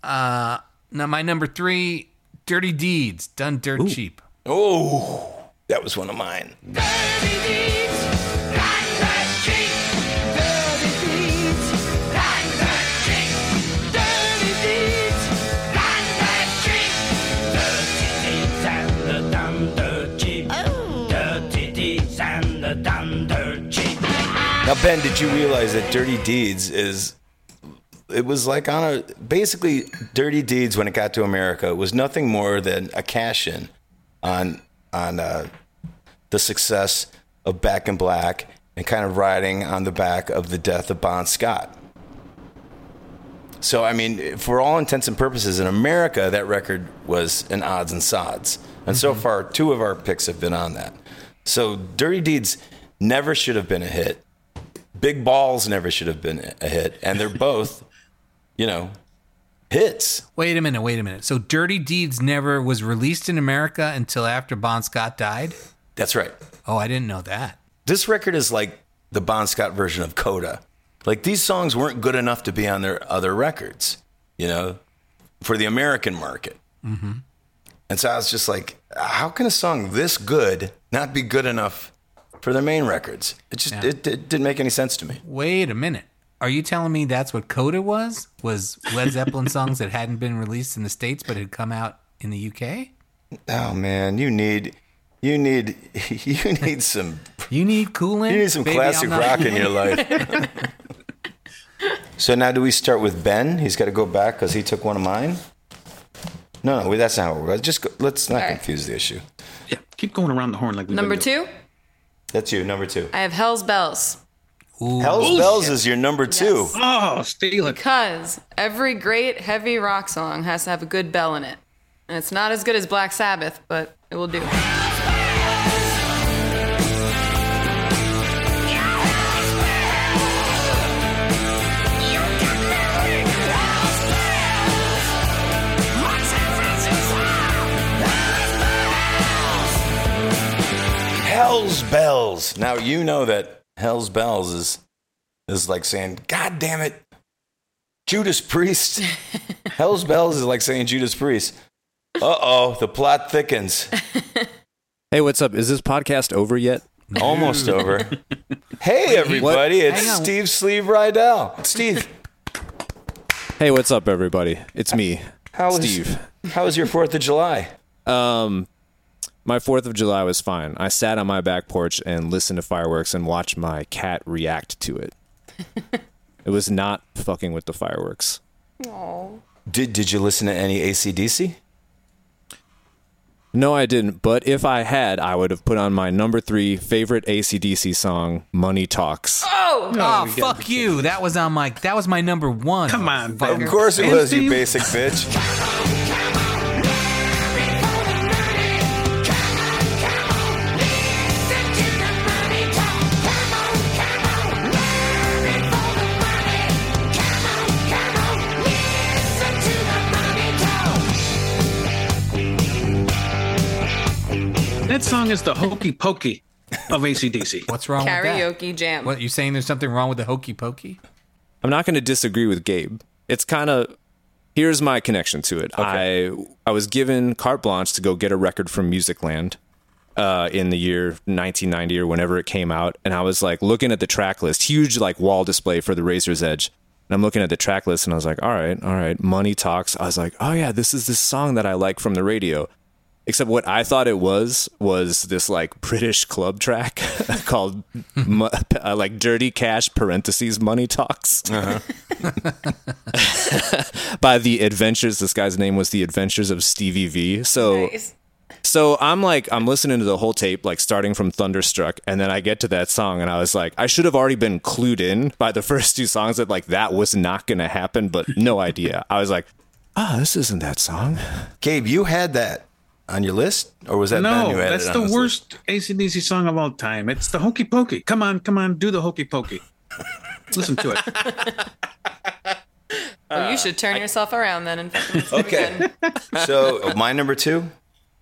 Uh, now my number three, Dirty Deeds, done dirt Ooh. cheap. Oh, that was one of mine. Dirty Deeds, dirt cheap. Dirty Deeds, dirt cheap. Dirty Deeds, dirt cheap. Dirty Deeds oh. dirt cheap. Now, Ben, did you realize that Dirty Deeds is it was like on a basically Dirty Deeds when it got to America It was nothing more than a cash in on on uh, the success of Back in Black and kind of riding on the back of the death of Bon Scott. So, I mean, for all intents and purposes, in America, that record was an odds and sods. And so far, two of our picks have been on that. So, Dirty Deeds never should have been a hit. Big Balls never should have been a hit. And they're both, you know, hits. Wait a minute, wait a minute. So Dirty Deeds never was released in America until after Bon Scott died? That's right. Oh, I didn't know that. This record is like the Bon Scott version of Coda. Like these songs weren't good enough to be on their other records, you know, for the American market. Mm-hmm. And so I was just like, how can a song this good not be good enough for their main records? It just it, it didn't make any sense to me. Wait a minute. Are you telling me that's what Coda was? Was Led Zeppelin songs that hadn't been released in the States but had come out in the UK? Oh man, you need you need you need some You need cooling? you need some Baby, classic rock in your life. so now do we start with Ben? He's got to go back because he took one of mine. No, no, that's not how it works. Just go, let's not All right. confuse the issue. Yeah, keep going around the horn like we Number two, That's you, number two. I have Hell's Bells. Hell's Bells is your number two. Yes. Oh, steal it. Because every great heavy rock song has to have a good bell in it. And it's not as good as Black Sabbath, but it will do. Hell's Bells. Now you know that Hell's Bells is is like saying, God damn it, Judas Priest. Hell's Bells is like saying Judas Priest. Uh oh, the plot thickens. Hey, what's up? Is this podcast over yet? Almost over. Hey everybody, it's Hang on. Steve Sleeve Rydell. Steve, Hey, what's up, everybody? It's me, how was Steve. How was your Fourth of July? Um, my Fourth of July was fine. I sat on my back porch and listened to fireworks and watched my cat react to it. it was not fucking with the fireworks. Did Did you listen to any AC/DC? No, I didn't. But if I had, I would have put on my number three favorite AC/DC song, "Money Talks." Oh! Oh, oh fuck you. That was on my that was my number one. Come on, Of course it was, you basic bitch. song is the hokey pokey of AC/DC. What's wrong with that? Karaoke jam. What you saying? There's something wrong with the hokey pokey? I'm not going to disagree with Gabe. It's kind of here's my connection to it. I I was given carte blanche to go get a record from Musicland uh, in the year 1990 or whenever it came out, and I was like looking at the track list, huge like wall display for the Razor's Edge. And I'm looking at the track list, and I was like, all right, all right, Money Talks. I was like, oh yeah, this is this song that I like from the radio. Except what I thought it was was this like British club track called mu- uh, like Dirty Cash parentheses Money Talks by the Adventures. This guy's name was the Adventures of Stevie V. So Nice. so I'm like I'm listening to the whole tape like starting from Thunderstruck and then I get to that song and I was like I should have already been clued in by the first two songs that like that was not going to happen but no idea. I was like, "Ah, this isn't that song." Gabe, you had that on your list, or was that Ben No, who had that's it on the his list? worst AC/DC song of all time. It's the hokey pokey. Come on, come on, do the hokey pokey. Listen to it. well, you should turn yourself around then and Okay. So my number two,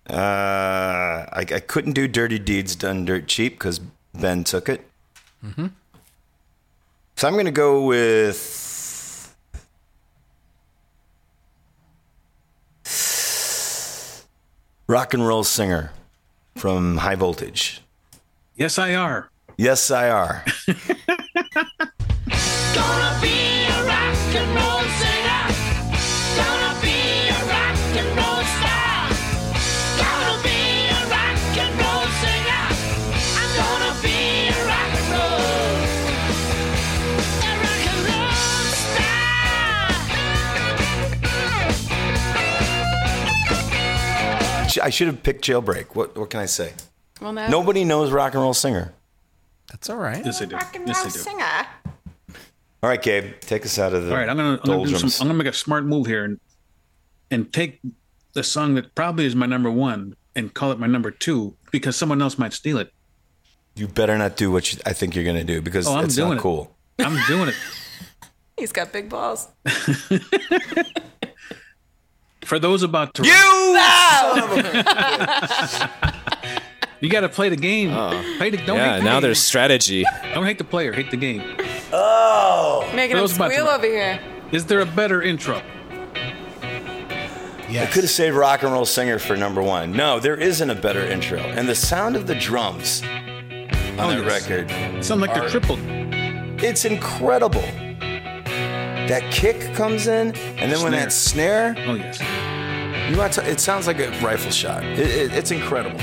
uh, I, I couldn't do Dirty Deeds Done Dirt Cheap because Ben took it. So I'm going to go with. Rock and roll singer from High Voltage. Yes, I are. Yes, I are. sh- I should have picked Jailbreak. What what can I say? Well, now Nobody knows Rock and Roll Singer. That's all right. Yes, I do. rock and Yes, roll I do. singer. All right, Gabe, take us out of the All right, I'm gonna I'm gonna, do some. I'm gonna make a smart move here and and take the song that probably is my number one and call it my number two because someone else might steal it. You better not do what you, I think you're going to do because Oh, I'm it's doing not it. cool. I'm doing it. He's got big balls. For those about to you You got to play the game. Uh, play the, don't Yeah, hate the now game. there's strategy. don't hate the player, hate the game. Oh! Making For him those about to- squeal over here. Is there a better intro? I could have saved Rock and Roll Singer for number one. No, there isn't a better intro. And the sound of the drums on Oh, that yes. record, Sound like they're tripled. it's incredible. That kick comes in, and then when that snare, Oh yes. You it sounds like a rifle shot. It, it, it's incredible.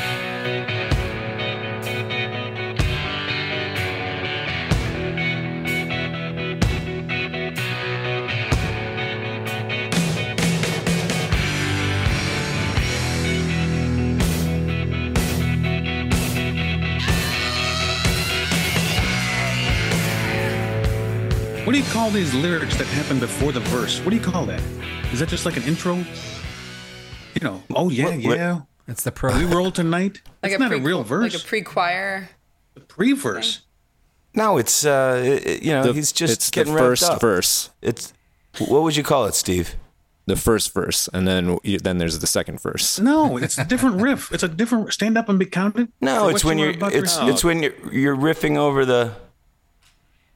What do you call these lyrics that happen before the verse? What do you call that? Is that just like an intro? You know, oh yeah, What- what- yeah. It's the pro. We roll tonight. Like It's a not a real verse. Like a pre-choir. The pre-verse. No, it's uh, it- it- you know, The- he's just it's getting the first up. verse, It's what would you call it, Steve? the first verse, and then then there's the second verse. No, it's a different riff. It's a different stand up and be counted. No, it's when you were you're it's recite. it's when you're you're riffing over the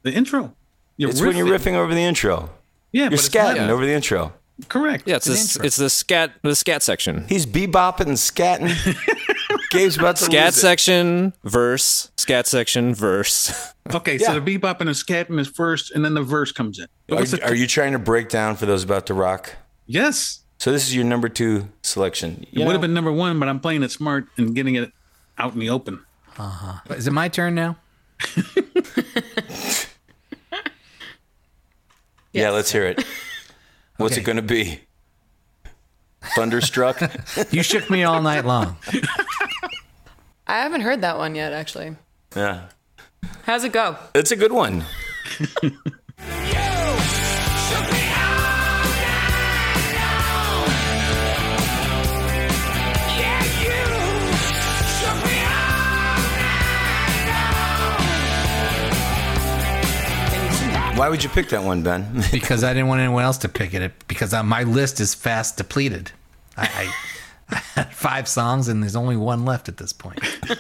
the intro. You're it's when you're riffing over the intro. Yeah, You're but it's not- scatting over the intro. Correct. Yeah, it's this, it's the scat the scat section. He's bebopping and scatting. Gabe's about to Scat lose it. section, verse, scat section, verse. Okay, Yeah. so the bebop and the scatting is first, and then the verse comes in. Are, the- are you trying to break down for those about to rock? yes, So this is your number two selection. it You would have been number one, but I'm playing it smart and getting it out in the open. Uh-huh. Is it my turn now? Yeah, let's hear it. What's Okay. it going to be? Thunderstruck. You shook me all night long. I haven't heard that one yet, actually. yeah, How's it go? it's a good one. Why would you pick that one, Ben? because I didn't want anyone else to pick it because my list is fast depleted. I, I, I had five songs and there's only one left at this point.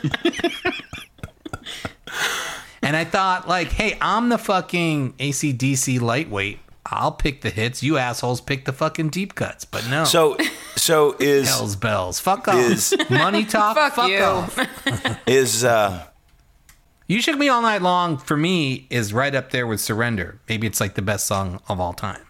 and I thought, like, hey, I'm the fucking AC/DC lightweight. I'll pick the hits. You assholes pick the fucking deep cuts. But no. So, so is Hell's bells. Fuck off. Is- Money talk. Fuck fuck you. off. is uh, You Shook Me All Night Long, for me, is right up there with Surrender. Maybe it's like the best song of all time.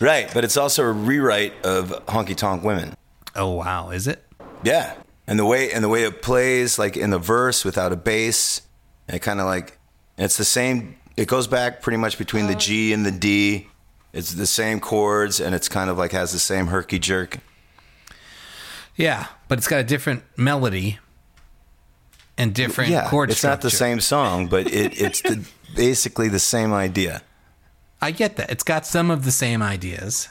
right, but it's also a rewrite of Honky Tonk Women. Oh, wow. Is it? Yeah, and the way and the way it plays, like in the verse without a bass, it kind of like it's the same. It goes back pretty much between the G and the D. It's the same chords, and it's kind of like has the same herky jerk. Yeah, but it's got a different melody and different yeah, chord it's not the same song, but it, it's the, basically the same idea. I get that. It's got some of the same ideas.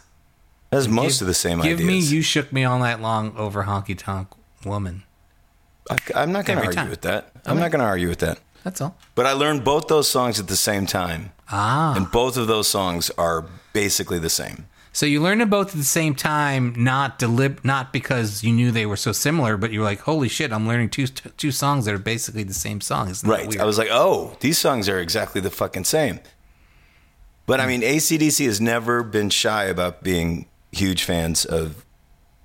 It has most Give- of the same Give ideas. me You Shook Me All Night Long over Honky Tonk Woman. I, I'm not going to argue time. with that. I'm not going to argue with that. That's all. But I learned both those songs at the same time, Ah. and both of those songs are basically the same. So you learned them both at the same time, not delib- not because you knew they were so similar, but you were like, "Holy shit! I'm learning two two songs that are basically the same song." Isn't Right. I was like, oh, these songs are exactly the fucking same. But I hmm. mean, AC/DC has never been shy about being huge fans of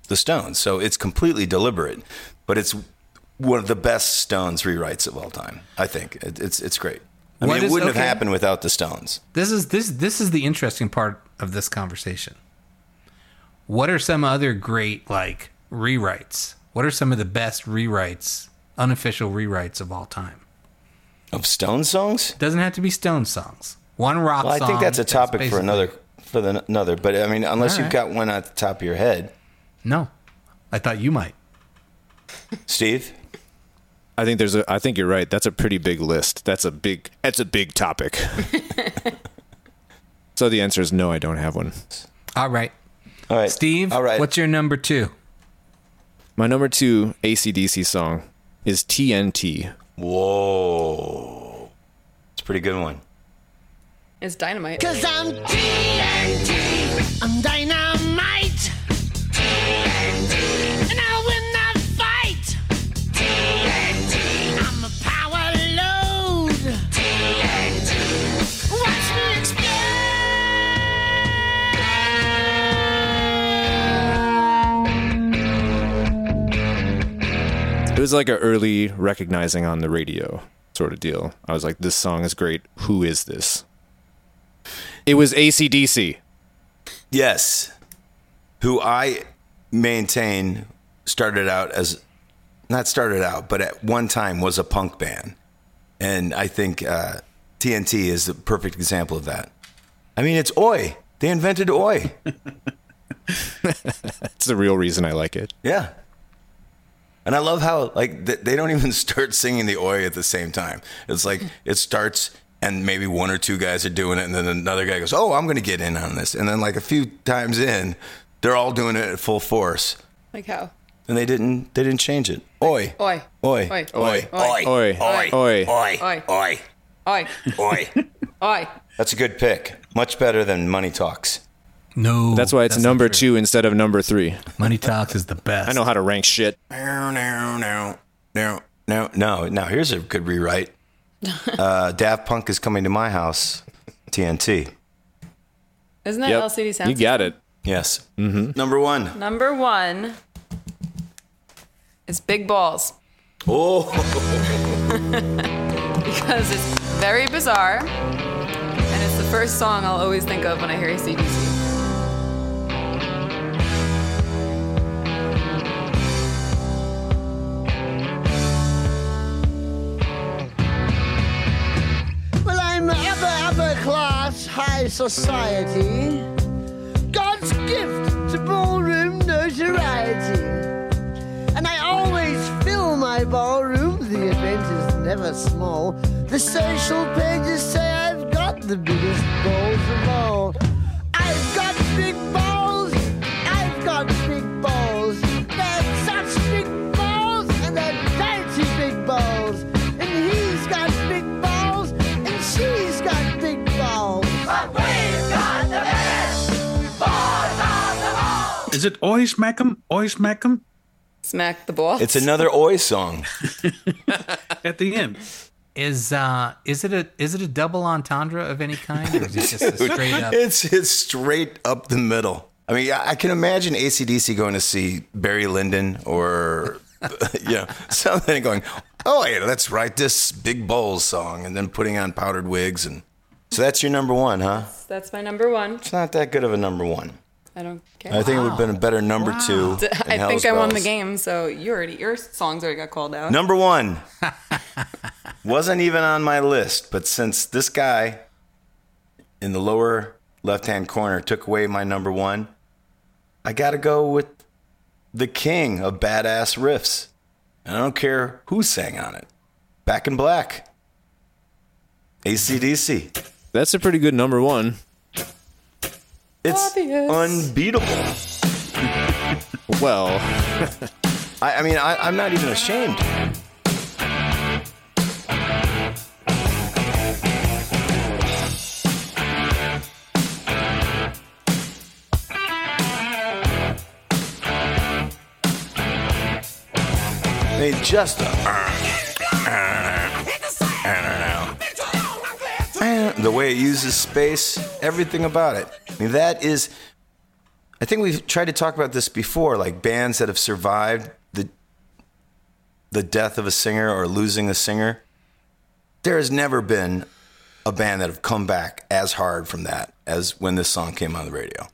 the Stones. So it's completely deliberate. But it's one of the best Stones rewrites of all time, I think. It, it's, it's great. I What mean, it is- wouldn't okay. have happened without the Stones. This is this this is the interesting part of this conversation. What are some other great like rewrites? What are some of the best rewrites, unofficial rewrites of all time? Of Stone songs? Doesn't have to be Stone songs. One rock Well, I song. think that's a topic for another. For the, another, but I mean, unless All you've got one at the top of your head, No, I thought you might. Steve? I think there's a. I think you're right. That's a pretty big list. That's a big. That's a big topic. so the answer is no. I don't have one. All right. All right. Steve, All right. what's your number two? My number two AC/DC song is TNT. Whoa. It's a pretty good one. It's dynamite. Cause I'm TNT. I'm dynamite. It was like an early recognizing on the radio sort of deal. I was like, this song is great. Who is this? It was AC/DC. Yes. Who I maintain started out as, not started out, but at one time was a punk band. And I think uh, TNT is the perfect example of that. I mean, it's Oi. They invented Oi. That's the real reason I like it. Yeah. And I love how like th- they don't even start singing the oi at the same time. It's like it starts and maybe one or two guys are doing it and then another guy goes, "Oh, I'm going to get in on this." And then like a few times in, they're all doing it at full force. Like how? And they didn't they didn't change it. Oi. Oi. Oi. Oi. Oi. Oi. Oi. Oi. Oi. Oi. Oi. Oi. Oi. Oi. Oi. That's a good pick. Much better than Money Talks. No. That's why it's that's number two instead of number three. Money Talks is the best. I know how to rank shit. No, no, no, no, no, no. Now here's a good rewrite. Uh, Daft Punk is coming to my house. TNT. Isn't that Yep. LCD sound? You got it. Yes. Mm-hmm. Number one. Number one is Big Balls Oh, because it's very bizarre and it's the first song I'll always think of when I hear a AC/DC. I'm upper, upper class, high society. God's gift to ballroom notoriety. And I always fill my ballroom, the event is never small. The social pages say I've got the biggest balls of all. I've got big balls, Is it Oi Smack 'em? Oi Smack 'em? Smack the balls. it's another Oi song. At the end. Is uh is it a is it a double entendre of any kind or is it just a straight up? It's it's straight up the middle. I mean, I I can imagine AC/DC going to see Barry Lyndon or you know something going, oh yeah, let's write this Big Balls song, and then putting on powdered wigs and. So that's your number one, huh? That's my number one. It's not that good of a number one. I don't care. I think it would have been a better number two. D- in I think Hell's I won the game, so you already your songs already got called out. Number one wasn't even on my list, but since this guy in the lower left hand corner took away my number one, I got to go with the king of badass riffs. And I don't care who sang on it. Back in Black. AC/DC. That's a pretty good number one. It's Obvious. unbeatable. Well, I, I mean, I, I'm not even ashamed. I mean, just a, the way it uses space, everything about it. I mean, that is. I think we've tried to talk about this before, like bands that have survived the the death of a singer or losing a singer. There has never been a band that have come back as hard from that as when this song came on the radio.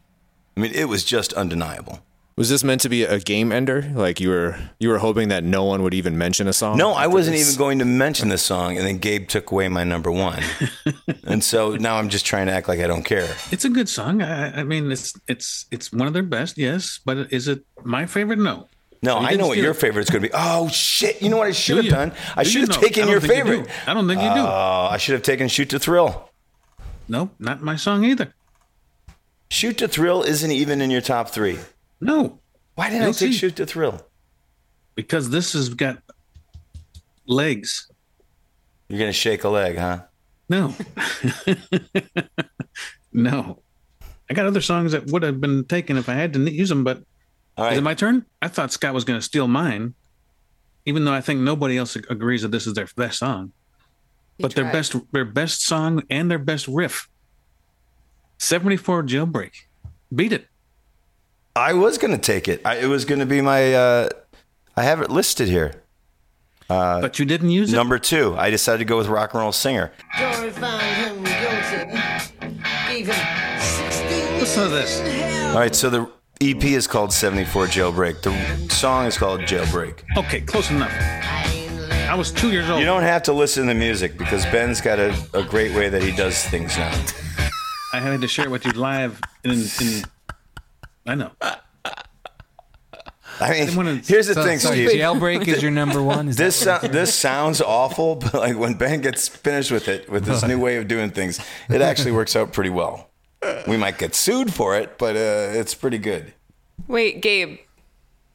I mean, it was just undeniable. Was this meant to be a game ender? Like you were you were hoping that no one would even mention a song? No, I wasn't this? even going to mention the song, and then Gabe took away my number one, and so now I'm just trying to act like I don't care. It's a good song. I, I mean, it's it's it's one of their best, yes. But is it my favorite? No. No, You I know what your it. favorite's going to be. Oh shit! You know what I should Do have you? done? I Do should you have know? taken your think you favorite. I don't think you do. Oh, I should have taken "Shoot to Thrill." Nope, not my song either. "Shoot to Thrill" isn't even in your top three. No, Why didn't I You'll take see. "Shoot to Thrill"? because this has got legs. You're gonna shake a leg, huh? No. no. I got other songs that would have been taken if I had to use them, but All is it my turn? I thought Scott was going to steal mine, even though I think nobody else agrees that this is their best song. He but their best, their best song and their best riff. Seventy-four Jailbreak, beat it. I was gonna take it. I, it was gonna be my. Uh, I have it listed here. but you didn't use it. Number two. I decided to go with "Rock and Roll Singer." Jury found him guilty. Gave him 16 Listen to this. years in hell. All right, so the EP is called "74 Jailbreak." The song is called "Jailbreak." Okay, close enough. I was two years old. You don't have to listen to the music because Ben's got a, a great way that he does things now. I had to share it with you live. In, in I know. I mean, wanna- here's the So, thing, so Steve. jailbreak is your number one. Is This that sou- this sounds awful, but like when Ben gets finished with it, with this new way of doing things, it actually works out pretty well. We might get sued for it, but uh, it's pretty good. Wait, Gabe.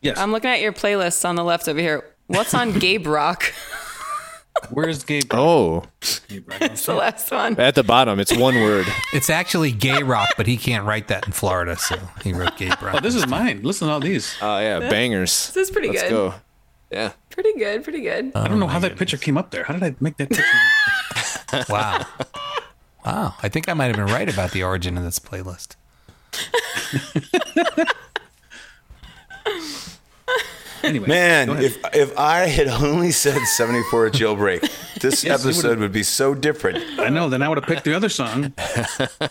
Yes. I'm looking at your playlists on the left over here. What's on Gabe Rock? Where's Gabe? Oh, it's the last one. at the bottom, it's one word. it's actually gay rock, but he can't write that in Florida, so he wrote Gabe Rock. Oh, this is mine. Listen to all these. Oh yeah, bangers. This is pretty Let's good. go. Yeah. Pretty good. Pretty good. Oh I don't know how that picture came up there. How did I make that picture? wow, wow. I think I might have been right about the origin of this playlist. Anyway, Man, if if I had only said 74 Jailbreak, this Yes, episode would've- be so different. I know, then I would have picked the other song. I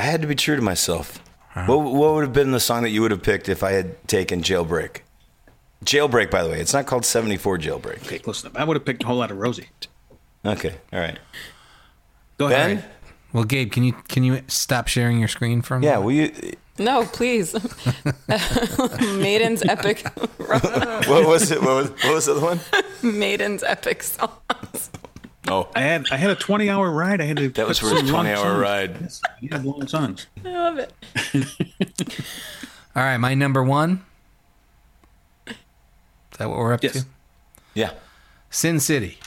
had to be true to myself. Uh-huh. What, what would have been the song that you would have picked if I had taken Jailbreak? Jailbreak, by the way, it's not called 74 Jailbreak. Okay, close enough. I would have picked a whole lot of Rosie. Okay, all right. Go ahead. Ben? Well, Gabe, can you can you stop sharing your screen for a Yeah, moment? will you, No, please. Maiden's epic. what was it? What was, what was the other one? Maiden's epic songs. Oh, I had I had a 20 hour ride. I had to. that was for his long 20 hour songs. ride. Yes, you have long songs. I love it. All right, my number one. Is that what we're up Yes. to? Yeah. Sin City.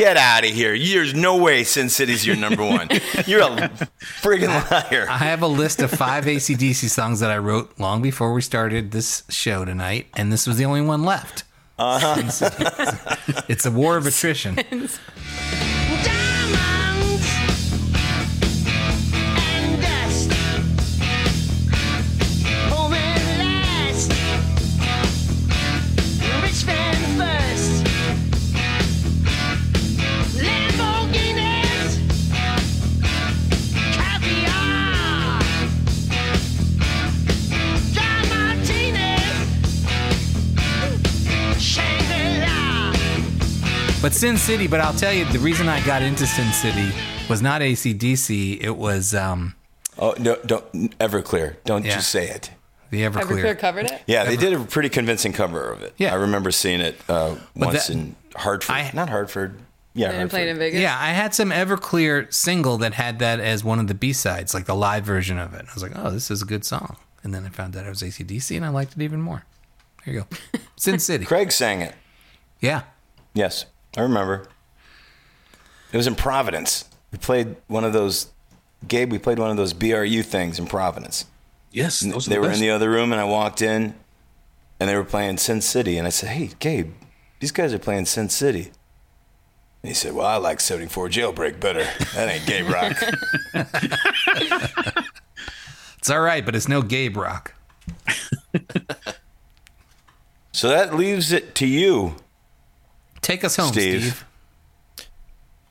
Get out of here. There's no way Sin City's your number one. You're a friggin' liar. I have a list of five AC/DC songs that I wrote long before we started this show tonight, and this was the only one left. Uh-huh. it's a war of attrition. Sin City, but I'll tell you, the reason I got into Sin City was not AC/DC, it was um, Oh, no, don't, Everclear. Don't Yeah. you say it. the Everclear Everclear. covered it. Yeah, they did a pretty convincing cover of it. Yeah. I remember seeing it uh, once that- in Hartford. I- Not Hartford. Yeah, And played in Vegas. Yeah, I had some Everclear single that had that as one of the B sides, like the live version of it. I was like, oh, this is a good song. And then I found out it was AC/DC and I liked it even more. Here you go. Sin City. Craig sang it. Yeah. Yes, I remember. It was in Providence. We played one of those. Gabe, we played one of those BRU things in Providence. Yes, those are they the were best. in the other room, and I walked in, and they were playing Sin City, and I said, "Hey, Gabe, these guys are playing Sin City." And he said, "Well, I like '74 Jailbreak better. That ain't Gabe Rock." It's all right, but it's no Gabe rock. so that leaves it to you. Take us home, Steve. Steve.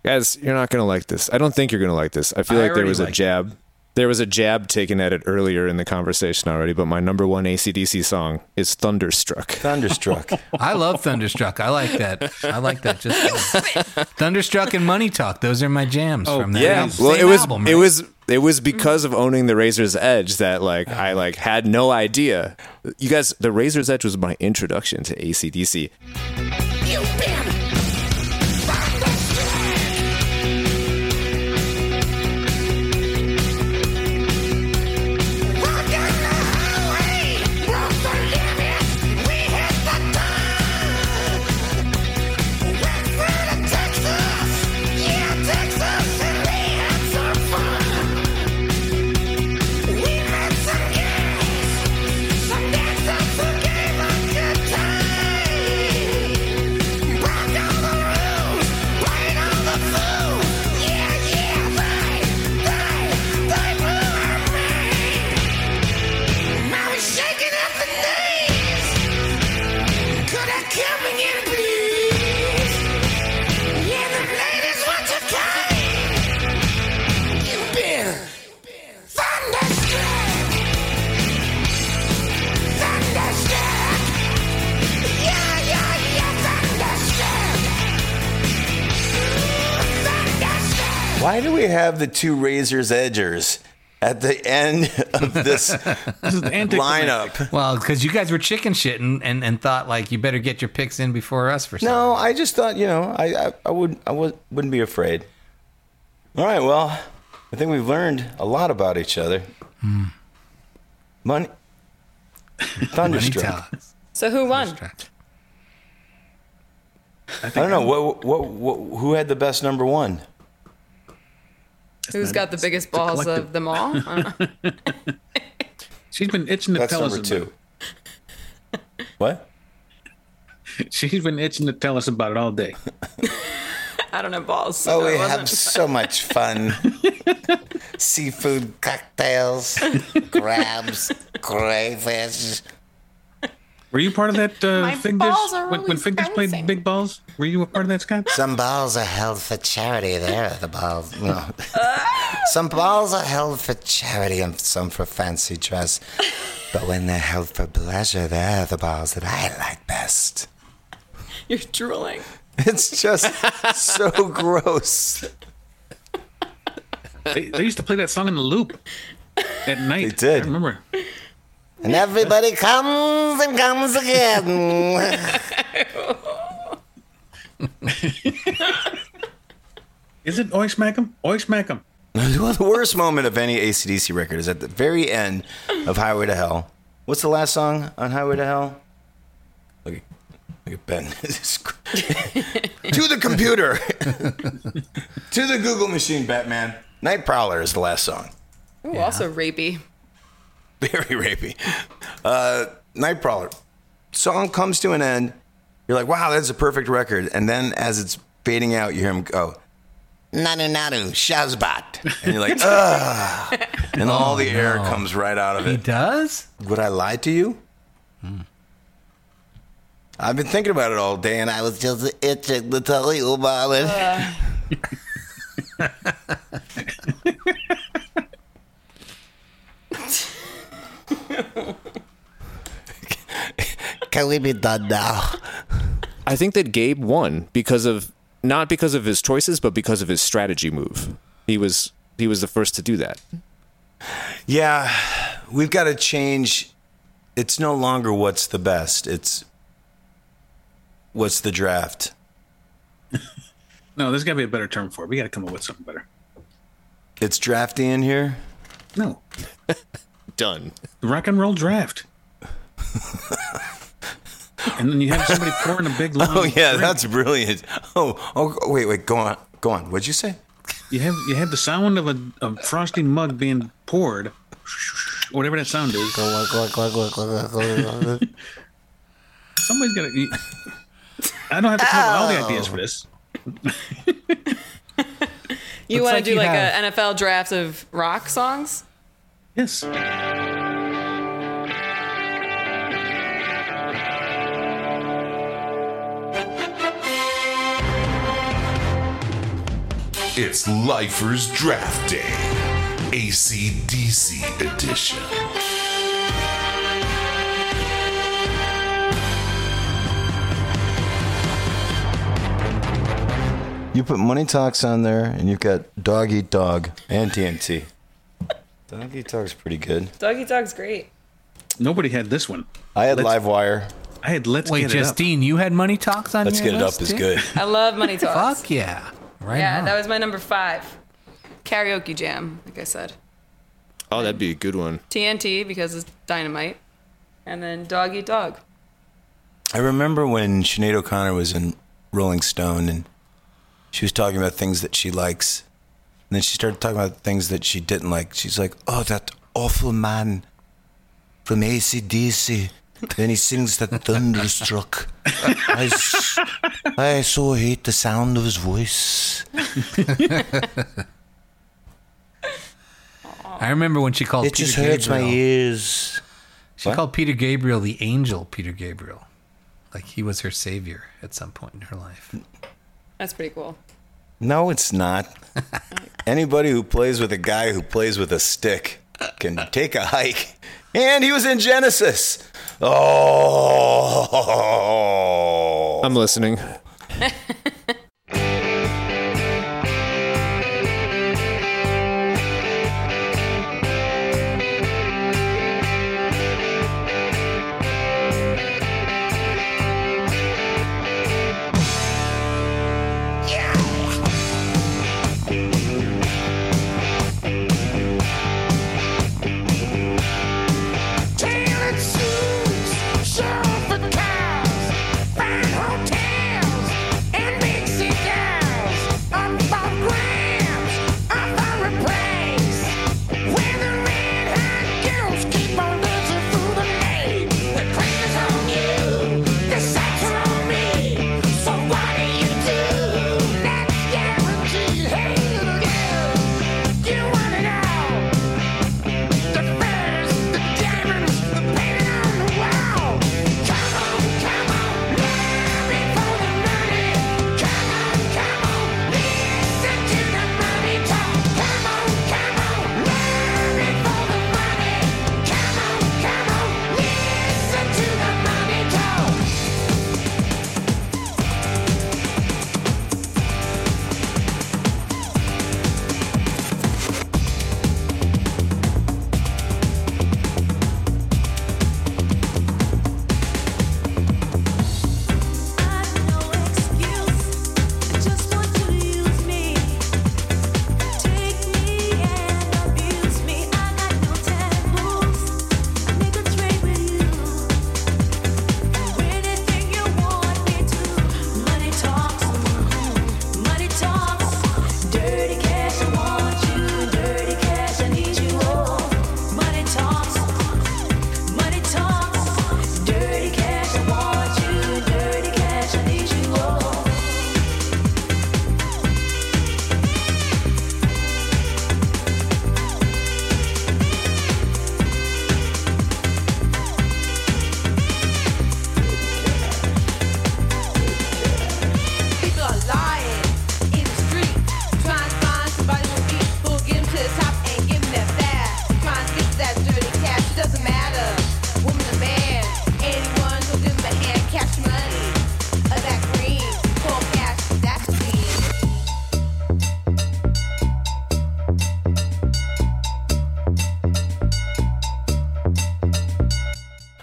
Guys, you're not gonna like this. I don't think you're gonna like this. I feel I like there was a like it. jab. There was a jab taken at it earlier in the conversation already, but my number one AC/DC song is Thunderstruck. Thunderstruck. I love Thunderstruck. I like that. I like that. Just Thunderstruck and Money Talk. Those are my jams oh, from that. Yeah, album. well, it was album, it was it was because of owning the Razor's Edge that like I like had no idea. You guys, the Razor's Edge was my introduction to AC/DC. Have the two Razor's Edgers at the end of this This is anticlimactic. lineup? well because you guys were chicken shitting and, and thought like you better get your picks in before us for something. No, I just thought you know I I, I would I would, wouldn't be afraid. All right, well, I think we've learned a lot about each other. Hmm. Money, Money thunderstruck. Talks. So who won? I don't know what, what what who had the best number one. Who's got the biggest balls of them all? I don't know. She's been itching to That's tell us number about two. What? it. She's been itching to tell us about it all day. I don't have balls. So Oh, we have wasn't. so much fun. Seafood cocktails, crabs, crayfish. Were you part of that uh, My Fig balls Dish? are when, when always Fig Dish played. Big Balls? Were you a part of that, Scott? Some balls are held for charity. There, the balls. No. some balls are held for charity and some for fancy dress. But when they're held for pleasure, they're the balls that I like best. You're drooling. It's just so gross. They, they used to play that song in the loop at night. They did. I remember. And everybody comes and comes again. Is it Oi Smack 'em? Oi Smack 'em. the worst moment of any AC/DC record is at the very end of Highway to Hell. What's the last song on Highway to Hell? Look at, look at Ben. to the computer. to the Google machine, Batman. Night Prowler is the last song. Ooh, also rapey. Very rapey. Uh, Night Prowler. Song comes to an end. You're like, wow, that's a perfect record. And then as it's fading out, you hear him go, Nanu Nanu, Shazbot. And you're like, ugh. And all the air comes right out of it. He it. does? Would I lie to you? I've been thinking about it all day and I was just itching to tell you about it. Can we be done now? I think that Gabe won because of not because of his choices, but because of his strategy move. He was he was the first to do that. Yeah, we've got to change. It's no longer what's the best. It's what's the draft. No, there's got to be a better term for it. We got to come up with something better. It's drafty in here. No, Done. the rock and roll draft. and then you have somebody pouring a big oh, long. Oh yeah, drink. that's brilliant. Oh, oh, wait, wait, go on, go on. What'd you say? You have you have the sound of a, a frosty mug being poured, whatever that sound is. Somebody's got to. I don't have to come up with all the oh. ideas for this. You want to like do like have- an NFL draft of rock songs? Yes. It's Lifers Draft Day. AC/DC edition. You put Money Talks on there, and you've got Dog Eat Dog and TNT. Dog Eat Dog's pretty good. Doggy Dog's great. Nobody had this one. I had Let's- Livewire. I had Let's Wait, Get It Up. Justine, you had money talks on Let's your Get It Up list is too? good. I love Money Talks. Fuck yeah. Right yeah, on. that was my number five. Karaoke Jam, like I said. Oh, that'd be a good one. TNT because it's dynamite. And then Dog Eat Dog. I remember when Sinead O'Connor was in Rolling Stone and she was talking about things that she likes. And then she started talking about things that she didn't like. She's like, oh, that awful man from AC/DC. Then he sings that Thunderstruck. I so hate the sound of his voice. I remember when she called It Peter just hurts my ears. She What? called Peter Gabriel the angel Peter Gabriel. Like he was her savior at some point in her life. That's pretty cool. No, it's not. Anybody who plays with a guy who plays with a stick can take a hike. And he was in Genesis. Oh. I'm listening.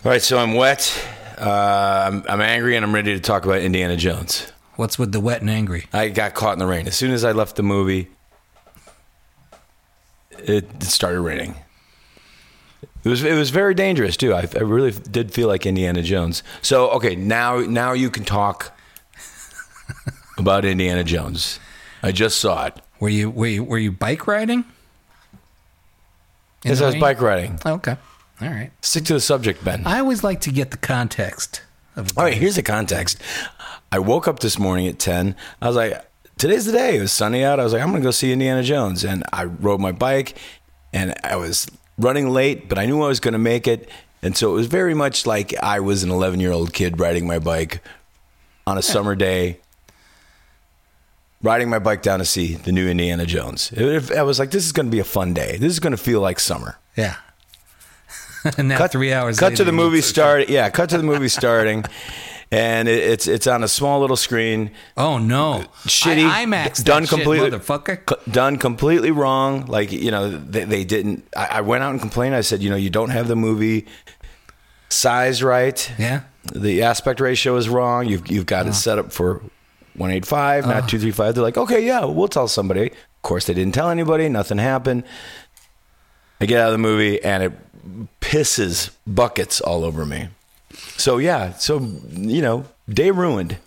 All right, so I'm wet. Uh, I'm, I'm angry and I'm ready to talk about Indiana Jones. What's with the wet and angry? I got caught in the rain. As soon as I left the movie, it, it started raining. It was it was very dangerous too. I, I really did feel like Indiana Jones. So okay, now now you can talk about Indiana Jones. I just saw it. Were you were you were you bike riding? In Yes, the I was rain? bike riding. Okay. All right. Stick to the subject, Ben. I always like to get the context of All right, here's the context. I woke up this morning at 10. I was like, today's the day. It was sunny out. I was like, I'm going to go see Indiana Jones. And I rode my bike and I was running late, but I knew I was going to make it. And so it was very much like I was an 11 year old kid riding my bike on a summer day riding my bike down to see the new Indiana Jones. It- I was like, this is going to be a fun day. This is going to feel like summer. Yeah. And now three hours. Cut later, to the movie start. Yeah, cut to the movie starting, and it, it's it's on a small little screen. Oh no! Uh, shitty. I, IMAX done that shit, completely, motherfucker. done completely wrong. Like you know, they, they didn't. I, I went out and complained. I said, you know, you don't have the movie size right. Yeah. The aspect ratio is wrong. You've you've got it uh-huh. set up for one eight five, not uh-huh. two three five. They're like, okay, yeah, we'll tell somebody. Of course, they didn't tell anybody. Nothing happened. I get out of the movie and it pisses buckets all over me. So yeah, so you know, day ruined.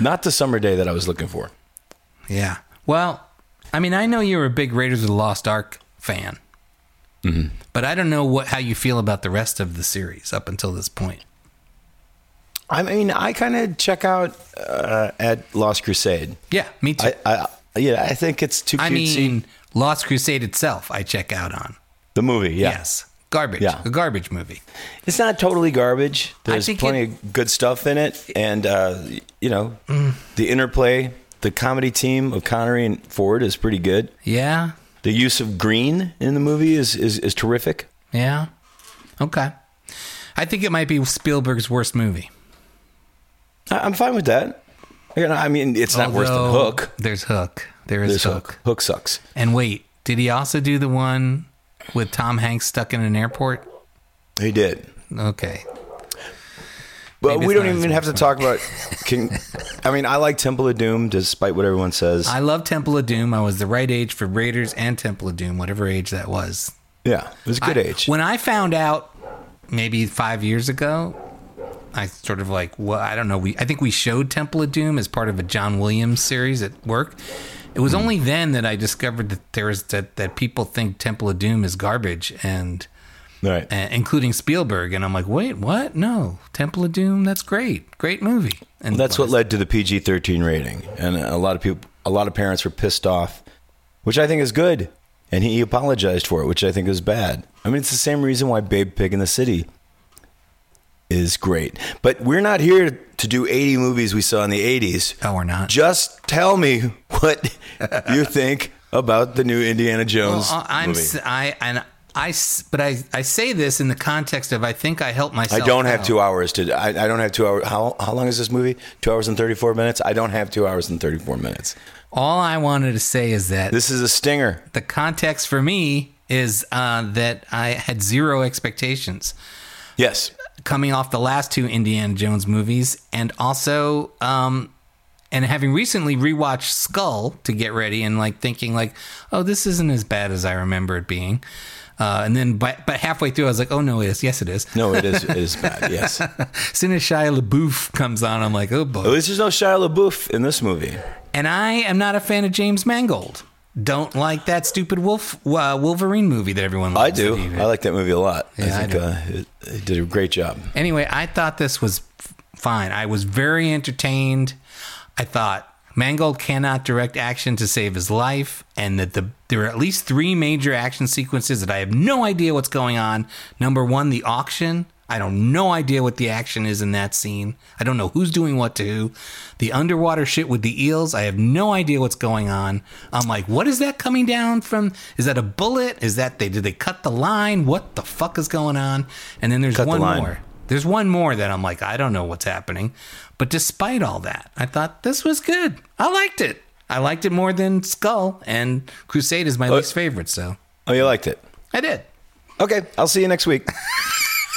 Not the summer day that I was looking for. Yeah. Well, I mean, I know you're a big Raiders of the Lost Ark fan, Mm-hmm. but I don't know what how you feel about the rest of the series up until this point. I mean, I kind of check out uh, at Lost Crusade. Yeah, me too. I, I yeah, I think it's too I cutesy. mean, Lost Crusade itself, I check out on. The movie, yeah. Yes, garbage. Yeah. a garbage movie. It's not totally garbage. There's think plenty it- of good stuff in it, and uh, you know, the interplay, the comedy team of Connery and Ford is pretty good. Yeah, The use of green in the movie is is, is terrific. yeah. Okay. I think it might be Spielberg's worst movie. I, I'm fine with that. I mean, it's not worse than Although, Hook. There's Hook. There is There's. Hook. Hook sucks. And wait, did he also do the one with Tom Hanks stuck in an airport? He did. Okay. But Maybe we don't even have to talk about King. I mean, I like Temple of Doom, despite what everyone says. I love Temple of Doom. I was the right age for Raiders and Temple of Doom, whatever age that was. yeah, it was a good I- age. When I found out maybe five years ago, I sort of like, well, I don't know. We I think we showed Temple of Doom as part of a John Williams series at work. It was only then that I discovered that there is that that people think Temple of Doom is garbage and. right. uh, including Spielberg, and I'm like, wait, what? No, Temple of Doom. That's great, great movie. And That's what led to the PG-13 rating, and a lot of people, a lot of parents were pissed off, which I think is good. And he apologized for it, which I think is bad. I mean, it's the same reason why Babe Pig in the City is great. But we're not here to do 80 movies we saw in the 80s. Oh, we're not. Just tell me what you think about the new Indiana Jones Well, I'm movie. I and I, but I I say this in the context of I think I helped myself. I don't have out. two hours to. I, I don't have two hours. How how long is this movie? Two hours and thirty four minutes. I don't have two hours and thirty four minutes. All I wanted to say is that This is a stinger. the context for me is uh, that I had zero expectations Yes. Coming off the last two Indiana Jones movies, and also, um, and having recently rewatched Skull to get ready, and like thinking like, oh, this isn't as bad as I remember it being. Uh, and then, but, but halfway through, I was like, "Oh no, it is. Yes, it is." No, it is. It is bad. Yes. As soon as Shia LaBeouf comes on, I'm like, "Oh boy!" At least there's no Shia LaBeouf in this movie. And I am not a fan of James Mangold. Don't like that stupid Wolf uh, Wolverine movie that everyone loves. I do. I like that movie a lot. Yeah, I I think do. uh, it, it did a great job. Anyway, I thought this was fine. I was very entertained. I thought Mangold cannot direct action to save his life, and that the there are at least three major action sequences that I have no idea what's going on. Number one, the auction. I don't no idea what the action is in that scene. I don't know who's doing what to who. The underwater shit with the eels. I have no idea what's going on. I'm like, what is that coming down from? Is that a bullet? Is that they did they cut the line? What the fuck is going on? And then there's Cut one line. more. There's one more that I'm like, I don't know what's happening. But despite all that, I thought this was good. I liked it. I liked it more than Skull, and Crusade is my oh, least favorite, so Oh, you liked it. I did. Okay, I'll see you next week.